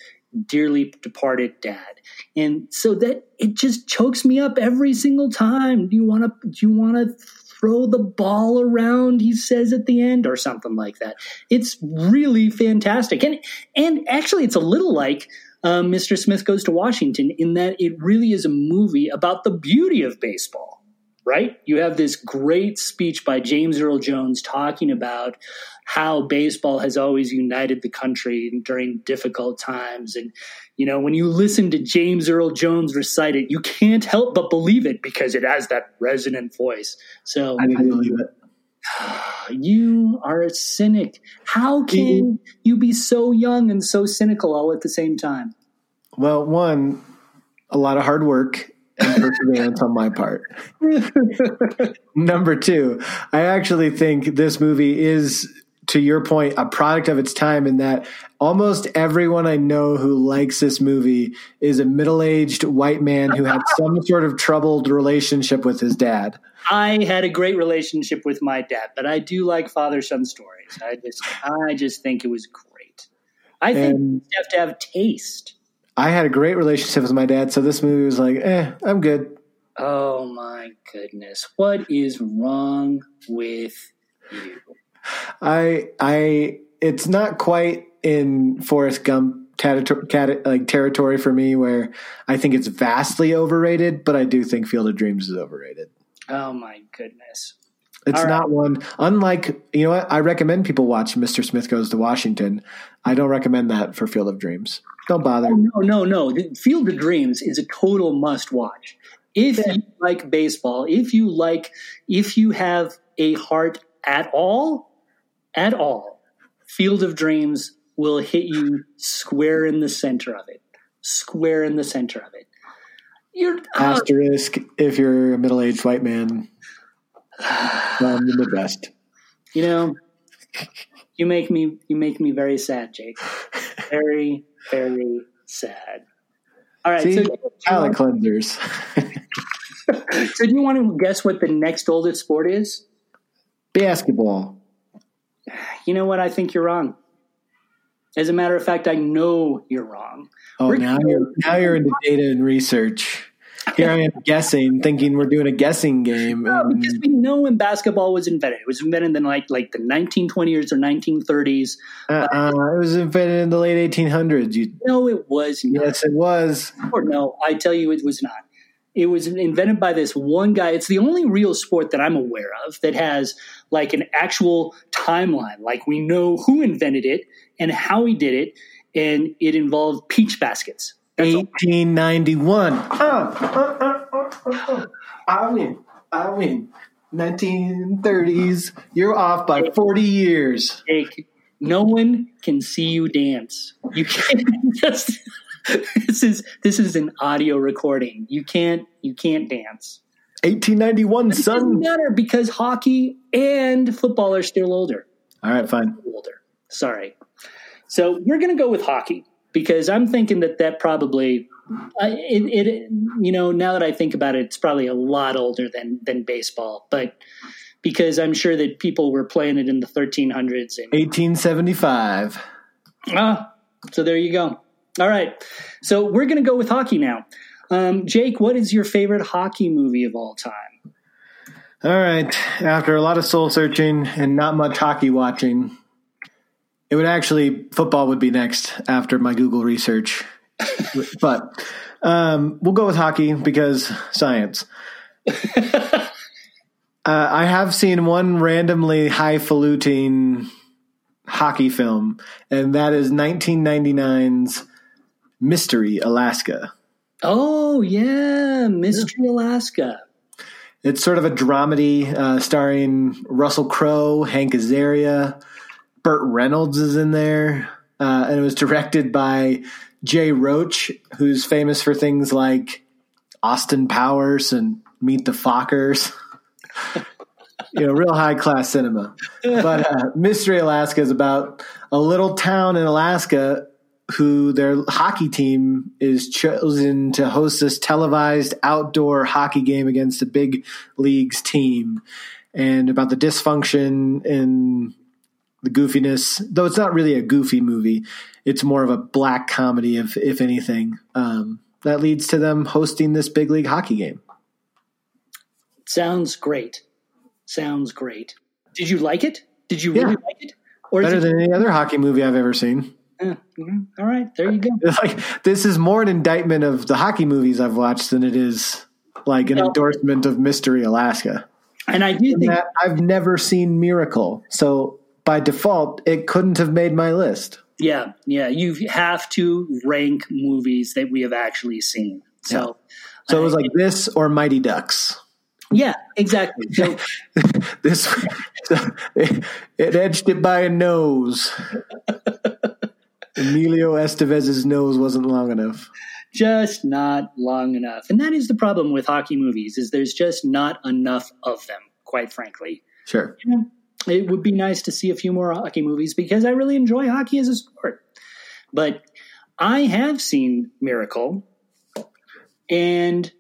dearly departed dad. And so that it just chokes me up every single time. Do you want to? Do you want to throw the ball around? He says at the end, or something like that. It's really fantastic, and and actually, it's a little like. Um, Mr. Smith Goes to Washington, in that it really is a movie about the beauty of baseball, right? You have this great speech by James Earl Jones talking about how baseball has always united the country during difficult times. And, you know, when you listen to James Earl Jones recite it, you can't help but believe it because it has that resonant voice. So I didn't believe it. you are a cynic. How can you be so young and so cynical all at the same time? Well, one, a lot of hard work and perseverance on my part. Number two, I actually think this movie is, to your point, a product of its time in that almost everyone I know who likes this movie is a middle aged white man who had some sort of troubled relationship with his dad. I had a great relationship with my dad, but I do like father son stories. I just I just think it was great. I think And- you have to have taste. I had a great relationship with my dad, so this movie was like, eh, I'm good. Oh my goodness. What is wrong with you? I I it's not quite in Forrest Gump territory, cat, like territory for me where I think it's vastly overrated, but I do think Field of Dreams is overrated. Oh my goodness. It's right. not one unlike you know what I recommend people watch Mr. Smith Goes to Washington. I don't recommend that for Field of Dreams. Don't bother. Oh, no, no, no. The Field of Dreams is a total must watch. If you like baseball, if you like, if you have a heart at all, at all, Field of Dreams will hit you square in the center of it. Square in the center of it. You're ah, Asterisk if you're a middle aged white man from the Midwest. you know, you make me you make me very sad, Jake. Very, very sad. All right, See, so, palate cleansers. so do you want to guess what the next oldest sport is? Basketball. You know what? I think you're wrong. As a matter of fact, I know you're wrong. Oh, We're- now you're now you're into data and research. here I am guessing, thinking we're doing a guessing game. No, and- because we know when basketball was invented. It was invented in the, like like the 1920s or 1930s. uh-uh, it was invented in the late 1800s. You, No, it was not. yes, it was. Or no, I tell you, it was not. It was invented by this one guy. It's the only real sport that I'm aware of that has like an actual timeline. Like we know who invented it and how he did it, and it involved peach baskets. That's all. 1891. Uh, uh, uh, uh, uh, I win. I win. 1930s. You're off by 40 years. Jake, no one can see you dance. You can't just. This is this is an audio recording. You can't you can't dance. 1891, It doesn't matter because hockey and football are still older. All right, fine. older. Sorry. So we're going to go with hockey because I'm thinking that that probably, uh, it, it, you know, now that I think about it, it's probably a lot older than than baseball. But because I'm sure that people were playing it in the 1300s, and 1875. ah, so there you go. All right, so we're going to go with hockey now. Um, Jake, what is your favorite hockey movie of all time? All right. After a lot of soul searching and not much hockey watching, it would actually, football would be next after my Google research. but um, we'll go with hockey because science. uh, I have seen one randomly highfalutin hockey film, and that is 1999's Mystery Alaska. Oh yeah, Mystery Alaska. It's sort of a dramedy uh, starring Russell Crowe, Hank Azaria, Burt Reynolds is in there, uh, and it was directed by Jay Roach, who's famous for things like Austin Powers and Meet the Fockers. you know, real high class cinema. But uh, Mystery Alaska is about a little town in Alaska who their hockey team is chosen to host this televised outdoor hockey game against the big leagues team and about the dysfunction and the goofiness though it's not really a goofy movie it's more of a black comedy if if anything um, that leads to them hosting this big league hockey game Sounds great. Sounds great. Did you like it? Did you really Yeah. like it? Or better it, than any other hockey movie i've ever seen Eh, mhm. all right, there you go. like this is more an indictment of the hockey movies i've watched than it is like an No. endorsement of mystery alaska And I do think that I've never seen Miracle. So by default, it couldn't have made my list. Yeah, yeah. You have to rank movies that we have actually seen. So, So it was like this or Mighty Ducks. yeah, exactly. So, This so it, it edged it by a nose. Emilio Estevez's nose wasn't long enough. just not long enough. And that is the problem with hockey movies is there's just not enough of them, quite frankly. Sure. You know, it would be nice to see a few more hockey movies because I really enjoy hockey as a sport. But I have seen Miracle, and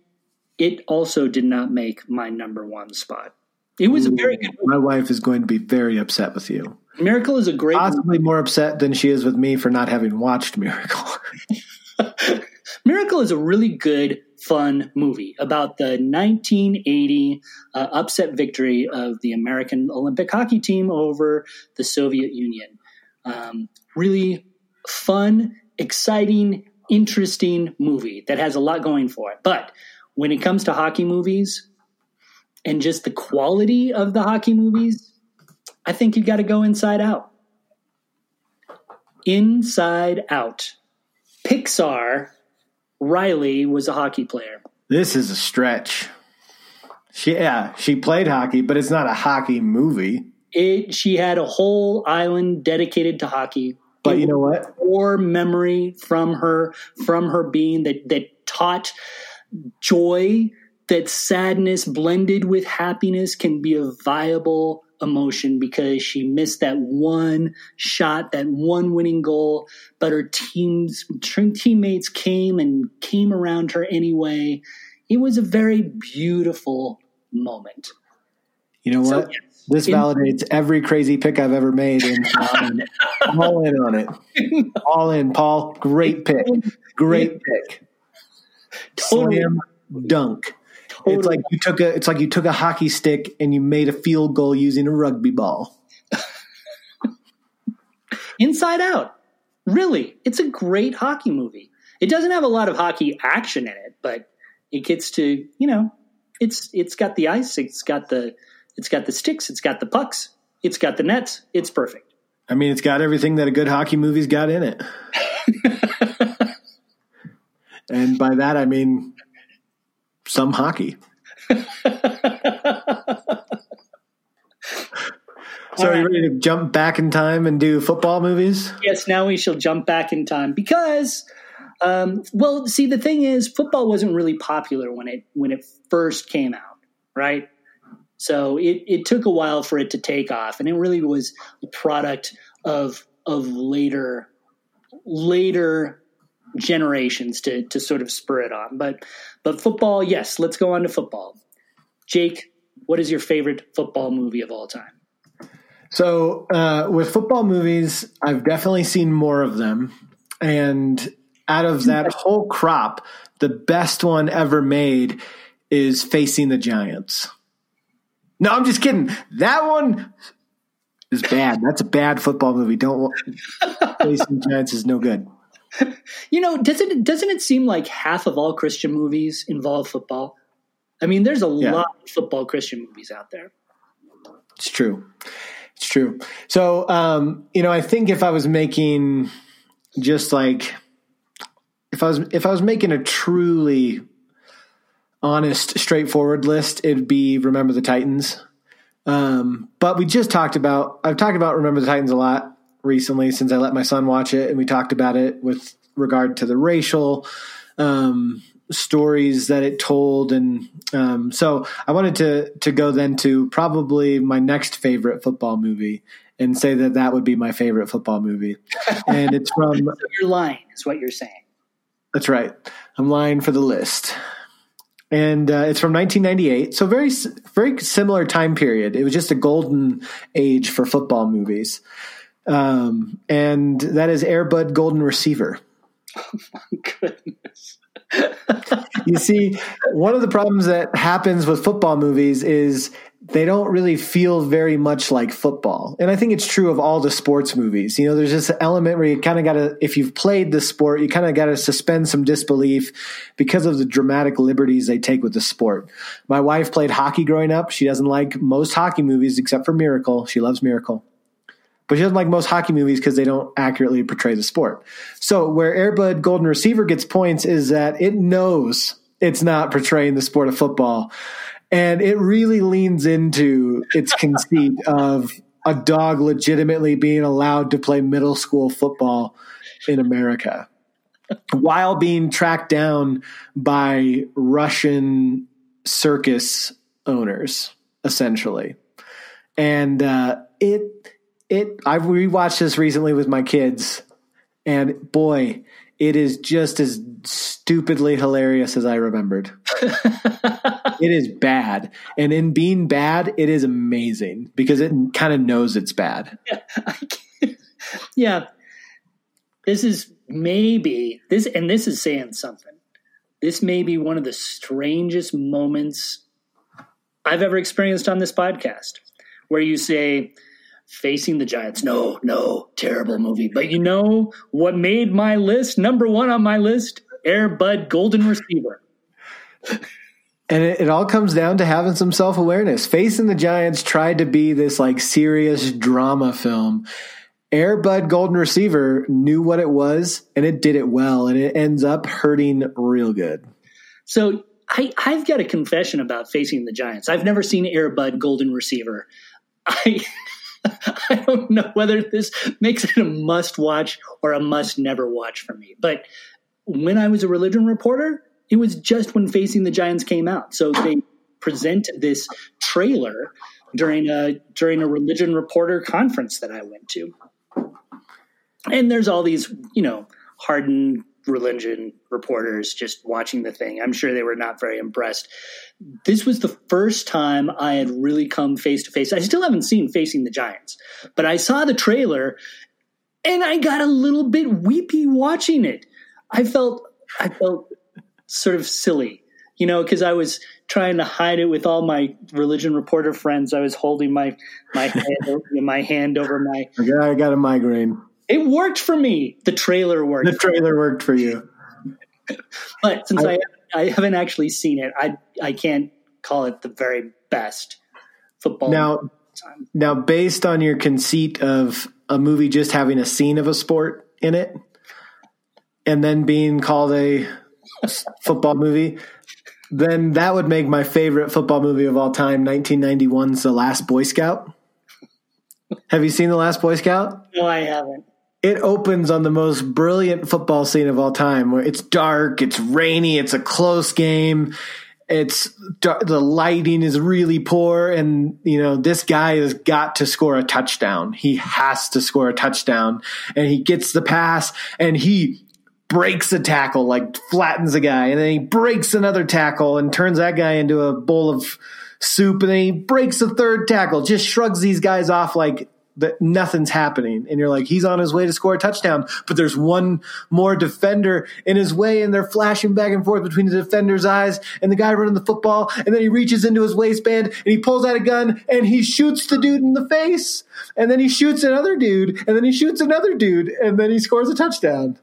it also did not make my number one spot. It was a very good movie. My wife is going to be very upset with you. Miracle is a great movie. Possibly more upset than she is with me for not having watched Miracle. Miracle is a really good, fun movie about the 1980 uh, upset victory of the American Olympic hockey team over the Soviet Union. Um, really fun, exciting, interesting movie that has a lot going for it. But when it comes to hockey movies and just the quality of the hockey movies, I think you've got to go inside out. Inside Out. Pixar, Riley was a hockey player. this is a stretch. She, yeah, she played hockey, but it's not a hockey movie. It, she had a whole island dedicated to hockey. But you know what? Or memory from her from her being that that taught joy that sadness blended with happiness can be a viable emotion because she missed that one shot, that one winning goal, but her teams teammates came and came around her anyway. It was a very beautiful moment. You know So, what? yes. This In- validates every crazy pick I've ever made. And I'm all in on it. All in, Paul. Great pick. Great pick. Totally. Slam dunk. Totally. It's like you took a it's like you took a hockey stick and you made a field goal using a rugby ball. Inside Out. Really, it's a great hockey movie. It doesn't have a lot of hockey action in it, but it gets to, you know, it's it's got the ice, it's got the it's got the sticks, it's got the pucks, it's got the nets. It's perfect. I mean, it's got everything that a good hockey movie's got in it. and by that I mean some hockey. So right. are you ready to jump back in time and do football movies? Yes, now we shall jump back in time because um, well, see the thing is football wasn't really popular when it when it first came out, right? So it, it took a while for it to take off and it really was a product of of later later generations to to sort of spur it on. But but football, yes, let's go on to football. Jake, what is your favorite football movie of all time? So uh, with football movies, I've definitely seen more of them, and out of that whole crop, the best one ever made is Facing the Giants. No, I'm just kidding. That one is bad. That's a bad football movie. Don't Facing the Giants is no good. You know, doesn't it, doesn't it seem like half of all Christian movies involve football? I mean, there's a yeah. lot of football Christian movies out there. It's true. It's true. So, um, you know, I think if I was making just like if I was if I was making a truly honest, straightforward list, it'd be Remember the Titans. Um, but we just talked about I've talked about Remember the Titans a lot recently since I let my son watch it, and we talked about it with regard to the racial um, stories that it told, and um, so I wanted to to go then to probably my next favorite football movie and say that that would be my favorite football movie, and it's from. so you're lying, is what you're saying. That's right. I'm lying for the list, and uh, it's from 1998, so very very similar time period. It was just a golden age for football movies, um, and that is Air Bud Golden Receiver. Oh my goodness you see, one of the problems that happens with football movies is they don't really feel very much like football. And I think it's true of all the sports movies. You know, there's this element where you kind of got to, if you've played the sport, you kind of got to suspend some disbelief because of the dramatic liberties they take with the sport. My wife played hockey growing up. She doesn't like most hockey movies except for Miracle. She loves Miracle but she doesn't like most hockey movies because they don't accurately portray the sport. So where Air Bud Golden Receiver gets points is that it knows it's not portraying the sport of football. And it really leans into its conceit of a dog legitimately being allowed to play middle school football in America while being tracked down by Russian circus owners, essentially. And uh, it it I rewatched this recently with my kids, and boy, it is just as stupidly hilarious as I remembered. it is bad, and in being bad, it is amazing because it kind of knows it's bad. Yeah, yeah, this is maybe this, and this is saying something. This may be one of the strangest moments I've ever experienced on this podcast, where you say Facing the Giants. No, no, terrible movie. But you know what made my list number one on my list? Air Bud Golden Receiver. And it, it, all comes down to having some self awareness. Facing the Giants tried to be this like serious drama film. Air Bud Golden Receiver knew what it was and it did it well, and it ends up hurting real good. So I, I've got a confession about Facing the Giants. I've never seen Air Bud Golden Receiver. I I don't know whether this makes it a must watch or a must never watch for me. But when I was a religion reporter, it was just when Facing the Giants came out. So they presented this trailer during a during a religion reporter conference that I went to. And there's all these, you know, hardened religion reporters just watching the thing. I'm sure they were not very impressed. This was the first time I had really come face to face. I still haven't seen Facing the Giants, but I saw the trailer and I got a little bit weepy watching it. I felt I felt sort of silly. you know, because I was trying to hide it with all my religion reporter friends. I was holding my my hand, my hand over my. I got a migraine. It worked for me. The trailer worked. The trailer worked for you. but since I, I, I haven't actually seen it, I I can't call it the very best football. Now, time. now based on your conceit of a movie just having a scene of a sport in it, and then being called a football movie, then that would make my favorite football movie of all time 1991's The Last Boy Scout. Have you seen The Last Boy Scout? No, I haven't. It opens on the most brilliant football scene of all time where it's dark, it's rainy, it's a close game. It's the lighting is really poor and you know this guy has got to score a touchdown. He has to score a touchdown and he gets the pass and he breaks a tackle, like flattens a guy, and then he breaks another tackle and turns that guy into a bowl of soup, and then he breaks a third tackle, just shrugs these guys off like that nothing's happening. And you're like, he's on his way to score a touchdown, but there's one more defender in his way, and they're flashing back and forth between the defender's eyes and the guy running the football, and then he reaches into his waistband and he pulls out a gun and he shoots the dude in the face, and then he shoots another dude, and then he shoots another dude, and then he scores a touchdown.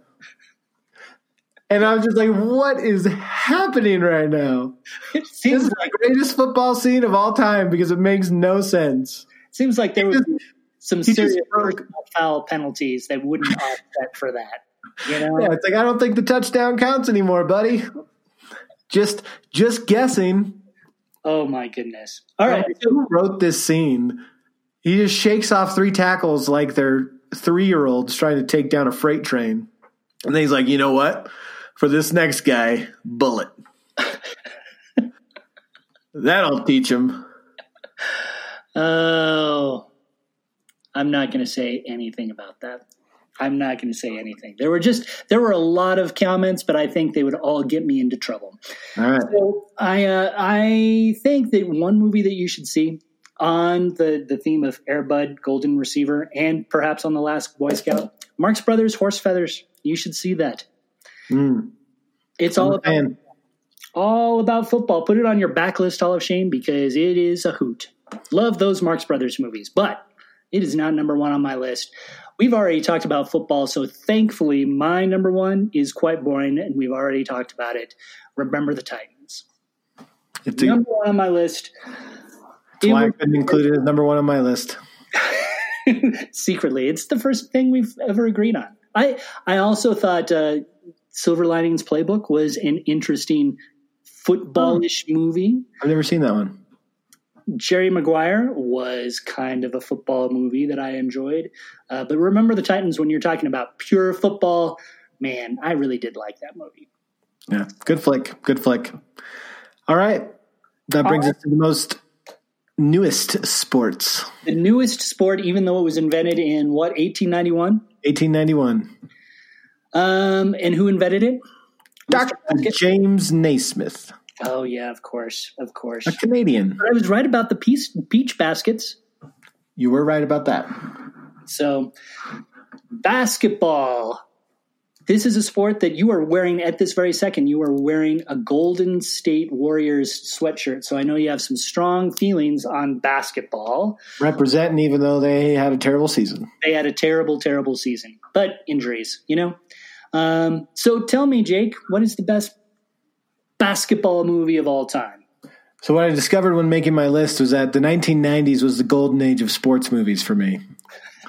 And I was just like, what is happening right now? It seems this like the greatest football scene of all time because it makes no sense. It seems like there was some serious foul penalties that wouldn't offset for that. You know? Yeah, it's like I don't think the touchdown counts anymore, buddy. Just just guessing. Oh my goodness. All right. Who wrote this scene? He just shakes off three tackles like they're three year olds trying to take down a freight train. And then he's like, you know what? for this next guy, bullet. That'll teach him. Oh, I'm not going to say anything about that. I'm not going to say anything. There were just there were a lot of comments, but I think they would all get me into trouble. All right. So I uh, I think that one movie that you should see on the the theme of Air Bud, Golden Receiver, and perhaps on the Last Boy Scout, Marx Brothers, Horse Feathers. You should see that. Mm. It's all about all about football. Put it on your backlist Hall of Shame because it is a hoot. Love those Marx Brothers movies, but it is not number one on my list. We've already talked about football, so thankfully my number one is quite boring, and we've already talked about it. Remember the Titans. It's number one on my list. That's why I couldn't include it as number one on my list. Secretly, it's the first thing we've ever agreed on. I I also thought uh, Silver Linings Playbook was an interesting footballish oh. movie. I've never seen that one. Jerry Maguire was kind of a football movie that I enjoyed. Uh, but remember the Titans when you're talking about pure football. Man, I really did like that movie. Yeah, good flick. Good flick. All right. That brings right. us to the most newest sports. The newest sport, even though it was invented in what, 1891? 1891. Um, and who invented it? Dr. James Naismith. Oh yeah, of course, of course. A Canadian. But I was right about the peach, peach baskets. You were right about that. So, basketball. This is a sport that you are wearing at this very second. You are wearing a Golden State Warriors sweatshirt. So I know you have some strong feelings on basketball. Representing, even though they had a terrible season. They had a terrible, terrible season. But injuries, you know? Um, so tell me, Jake, what is the best basketball movie of all time? So what I discovered when making my list was that the 1990s was the golden age of sports movies for me.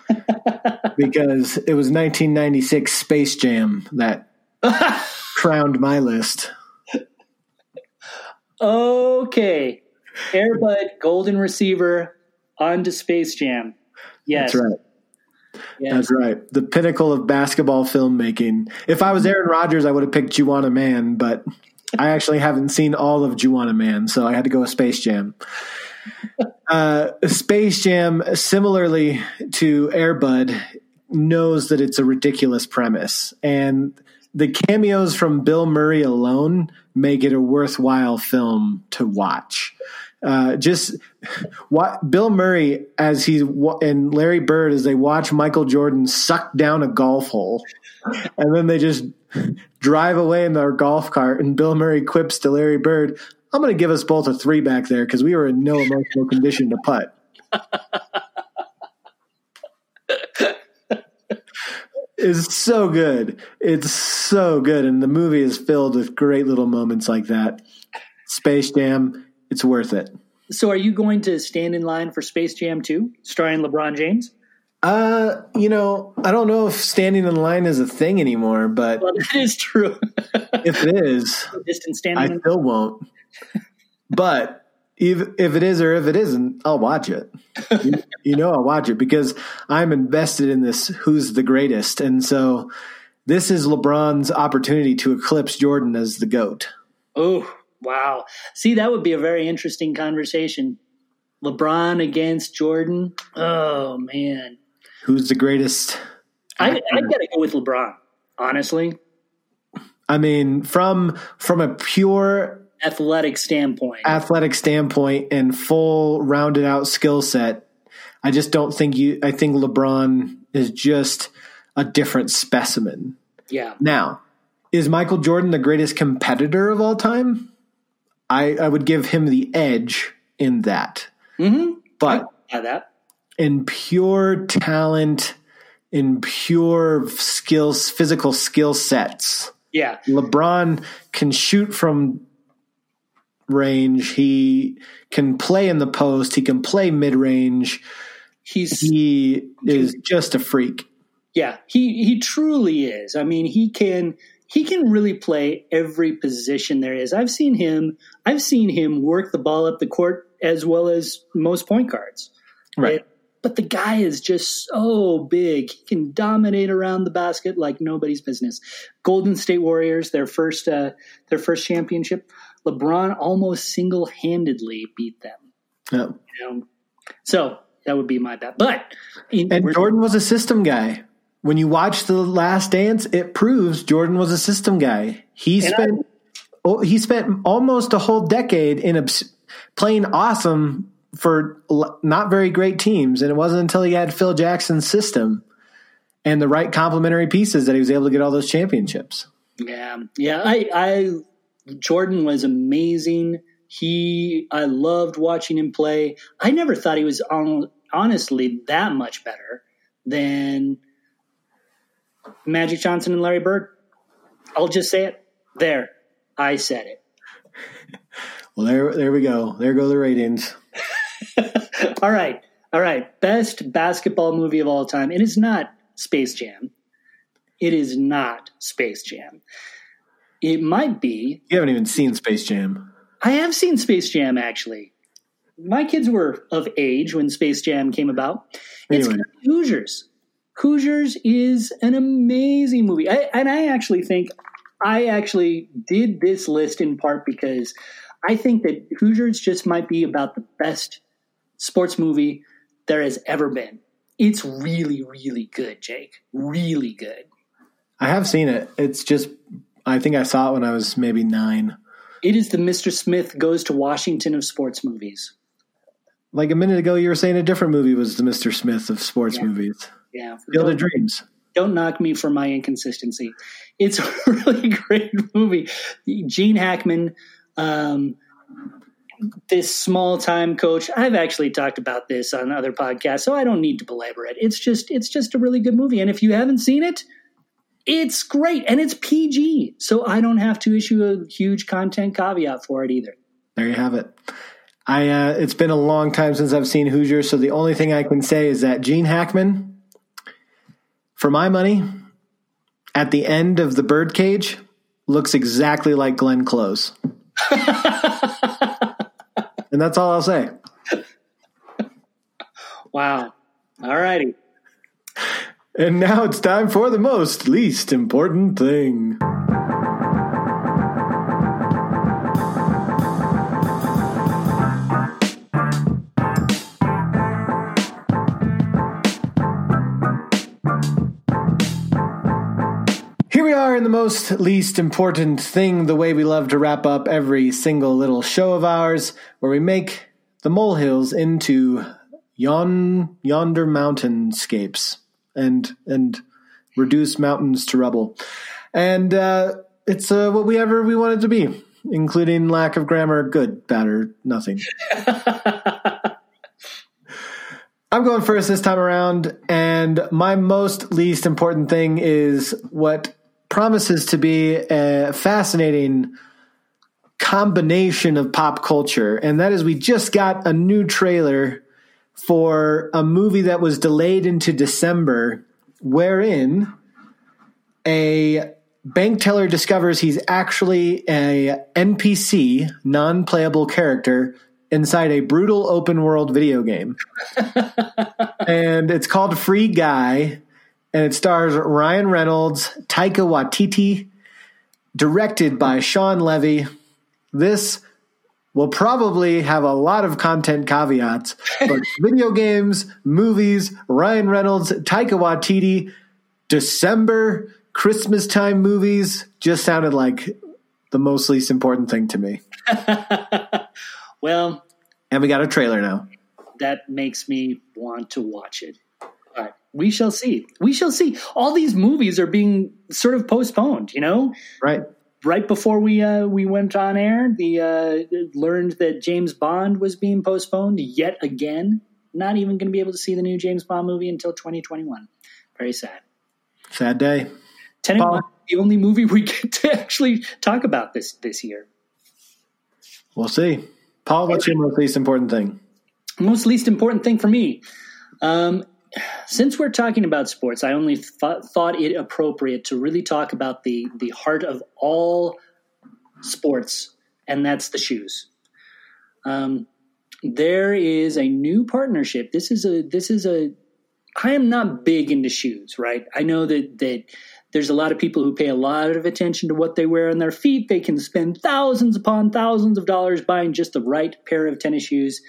because it was 1996 Space Jam that crowned my list. Okay. Air Bud, Golden Receiver, on to Space Jam. Yes. That's right. Yes. That's right. The pinnacle of basketball filmmaking. If I was Aaron Rodgers, I would have picked Juwanna Mann, but I actually haven't seen all of Juwanna Mann, so I had to go with Space Jam. Uh, Space Jam, similarly to Air Bud, knows that it's a ridiculous premise. And the cameos from Bill Murray alone make it a worthwhile film to watch. Uh, just what Bill Murray as he and Larry Bird as they watch Michael Jordan suck down a golf hole, and then they just drive away in their golf cart, and Bill Murray quips to Larry Bird, "I'm going to give us both a three back there because we were in no emotional condition to putt." is so good. It's so good. And the movie is filled with great little moments like that. Space Jam, it's worth it. So are you going to stand in line for Space Jam 2, starring LeBron James? Uh, you know, I don't know if standing in line is a thing anymore, but well, that is true. if it is, standing, I still won't. But if if it is or if it isn't, I'll watch it. you, you know, I'll watch it because I'm invested in this. Who's the greatest? And so, this is LeBron's opportunity to eclipse Jordan as the goat. Oh, Wow. See, that would be a very interesting conversation. LeBron against Jordan. Oh man. Who's the greatest? I I gotta go with LeBron, honestly. I mean, from from a pure athletic standpoint. Athletic standpoint and full rounded out skill set. I just don't think you I think LeBron is just a different specimen. Yeah. Now, is Michael Jordan the greatest competitor of all time? I, I would give him the edge in that. Mm-hmm. But that. In pure talent, in pure skills, physical skill sets. Yeah. LeBron can shoot from range. He can play in the post. He can play mid range. He's he is just a freak. Yeah, he he truly is. I mean, he can he can really play every position there is. I've seen him. I've seen him work the ball up the court as well as most point guards. Right. But the guy is just so big. He can dominate around the basket like nobody's business. Golden State Warriors, their first uh, their first championship, LeBron almost single handedly beat them. Yeah. You know? So that would be my bet. But in, and Jordan was a system guy when you watch the last dance it proves jordan was a system guy he spent I, he spent almost a whole decade in a, playing awesome for not very great teams and it wasn't until he had phil jackson's system and the right complementary pieces that he was able to get all those championships yeah yeah i i jordan was amazing he i loved watching him play i never thought he was on, honestly that much better than Magic Johnson and Larry Bird. I'll just say it. There, I said it. Well, there, there we go. There go the ratings. all right, all right. Best basketball movie of all time. It is not Space Jam. It is not Space Jam. It might be. You haven't even seen Space Jam. I have seen Space Jam actually. My kids were of age when Space Jam came about. It's anyway. Hoosiers. Hoosiers is an amazing movie. I, and I actually think I actually did this list in part because I think that Hoosiers just might be about the best sports movie there has ever been. It's really, really good, Jake. Really good. I have seen it. It's just, I think I saw it when I was maybe nine. It is the Mr. Smith Goes to Washington of sports movies. Like a minute ago, you were saying a different movie was the Mr. Smith of sports yeah. movies. Yeah. Field of Dreams. Don't knock me for my inconsistency. It's a really great movie. Gene Hackman, um, this small time coach. I've actually talked about this on other podcasts, so I don't need to belabor it. It's just it's just a really good movie. And if you haven't seen it, it's great and it's PG. So I don't have to issue a huge content caveat for it either. There you have it. I uh, it's been a long time since I've seen Hoosier, so the only thing I can say is that Gene Hackman for my money, at the end of the birdcage, looks exactly like Glenn Close. and that's all I'll say. Wow. All righty. And now it's time for the most least important thing. Are in the most least important thing, the way we love to wrap up every single little show of ours, where we make the molehills into yon yonder mountainscapes and and reduce mountains to rubble. And uh, it's uh, what we ever we wanted to be, including lack of grammar, good, bad, or nothing. I'm going first this time around, and my most least important thing is what promises to be a fascinating combination of pop culture, and that is we just got a new trailer for a movie that was delayed into December, wherein a bank teller discovers he's actually a NPC, non-playable character inside a brutal open world video game. and it's called Free Guy and it stars Ryan Reynolds, Taika Waititi, directed by Shawn Levy. This will probably have a lot of content caveats, but video games, movies, Ryan Reynolds, Taika Waititi, December, Christmas time movies just sounded like the most least important thing to me. well, and we got a trailer now. That makes me want to watch it. We shall see. We shall see. All these movies are being sort of postponed, you know? Right. Right before we uh, we went on air, the uh, learned that James Bond was being postponed yet again. Not even going to be able to see the new James Bond movie until 2021. Very sad. Sad day. Tenet the only movie we get to actually talk about this this year. We'll see. Paul, what's your most least important thing? Most least important thing for me. Um, since we're talking about sports, I only th- thought it appropriate to really talk about the the heart of all sports, and that's the shoes. Um, there is a new partnership. This is a this is a. I am not big into shoes, right? I know that that there's a lot of people who pay a lot of attention to what they wear on their feet. They can spend thousands upon thousands of dollars buying just the right pair of tennis shoes.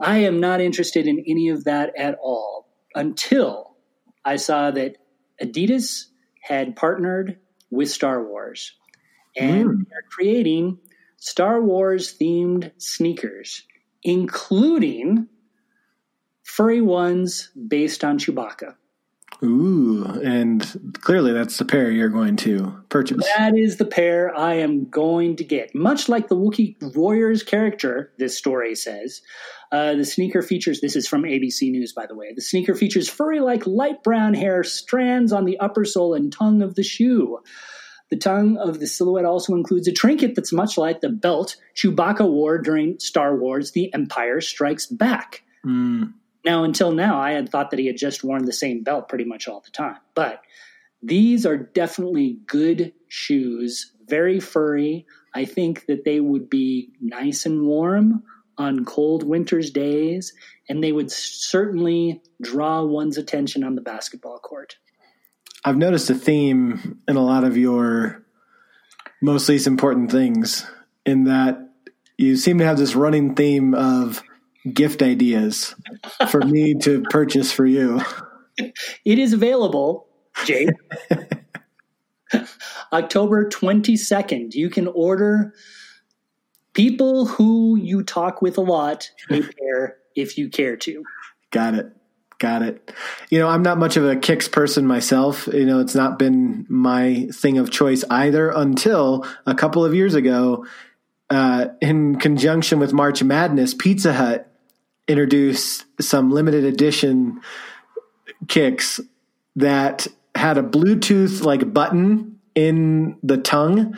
I am not interested in any of that at all until I saw that Adidas had partnered with Star Wars and mm. they're creating Star Wars themed sneakers, including furry ones based on Chewbacca. Ooh, and clearly that's the pair you're going to purchase. That is the pair I am going to get. Much like the Wookiee Warriors character, this story says. Uh, the sneaker features, this is from ABC News, by the way. The sneaker features furry like light brown hair strands on the upper sole and tongue of the shoe. The tongue of the silhouette also includes a trinket that's much like the belt Chewbacca wore during Star Wars The Empire Strikes Back. Mm. Now, until now, I had thought that he had just worn the same belt pretty much all the time. But these are definitely good shoes, very furry. I think that they would be nice and warm on cold winter's days, and they would certainly draw one's attention on the basketball court. I've noticed a theme in a lot of your most least important things, in that you seem to have this running theme of gift ideas for me to purchase for you. It is available, Jake. October 22nd. You can order people who you talk with a lot a pair if you care to. Got it. Got it. You know, I'm not much of a kicks person myself. You know, it's not been my thing of choice either until a couple of years ago, uh, in conjunction with March Madness, Pizza Hut introduced some limited edition kicks that had a Bluetooth like button in the tongue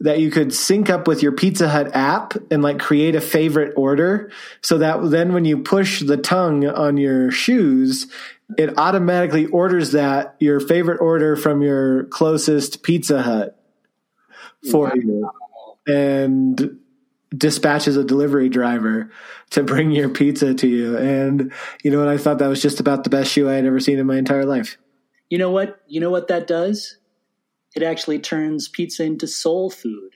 that you could sync up with your Pizza Hut app and like create a favorite order so that then when you push the tongue on your shoes, it automatically orders that your favorite order from your closest Pizza Hut for wow. you. And dispatches a delivery driver to bring your pizza to you. And you know what? I thought that was just about the best shoe I had ever seen in my entire life. You know what? You know what that does? It actually turns pizza into soul food.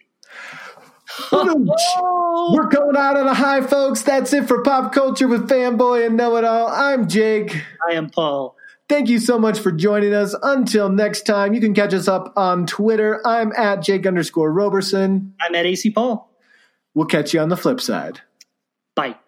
oh! We're going out on a high, folks. That's it for pop culture with fanboy and know it all. I'm Jake. I am Paul. Thank you so much for joining us. Until next time, you can catch us up on Twitter. I'm at Jake underscore Roberson. I'm at AC Paul. We'll catch you on the flip side. Bye.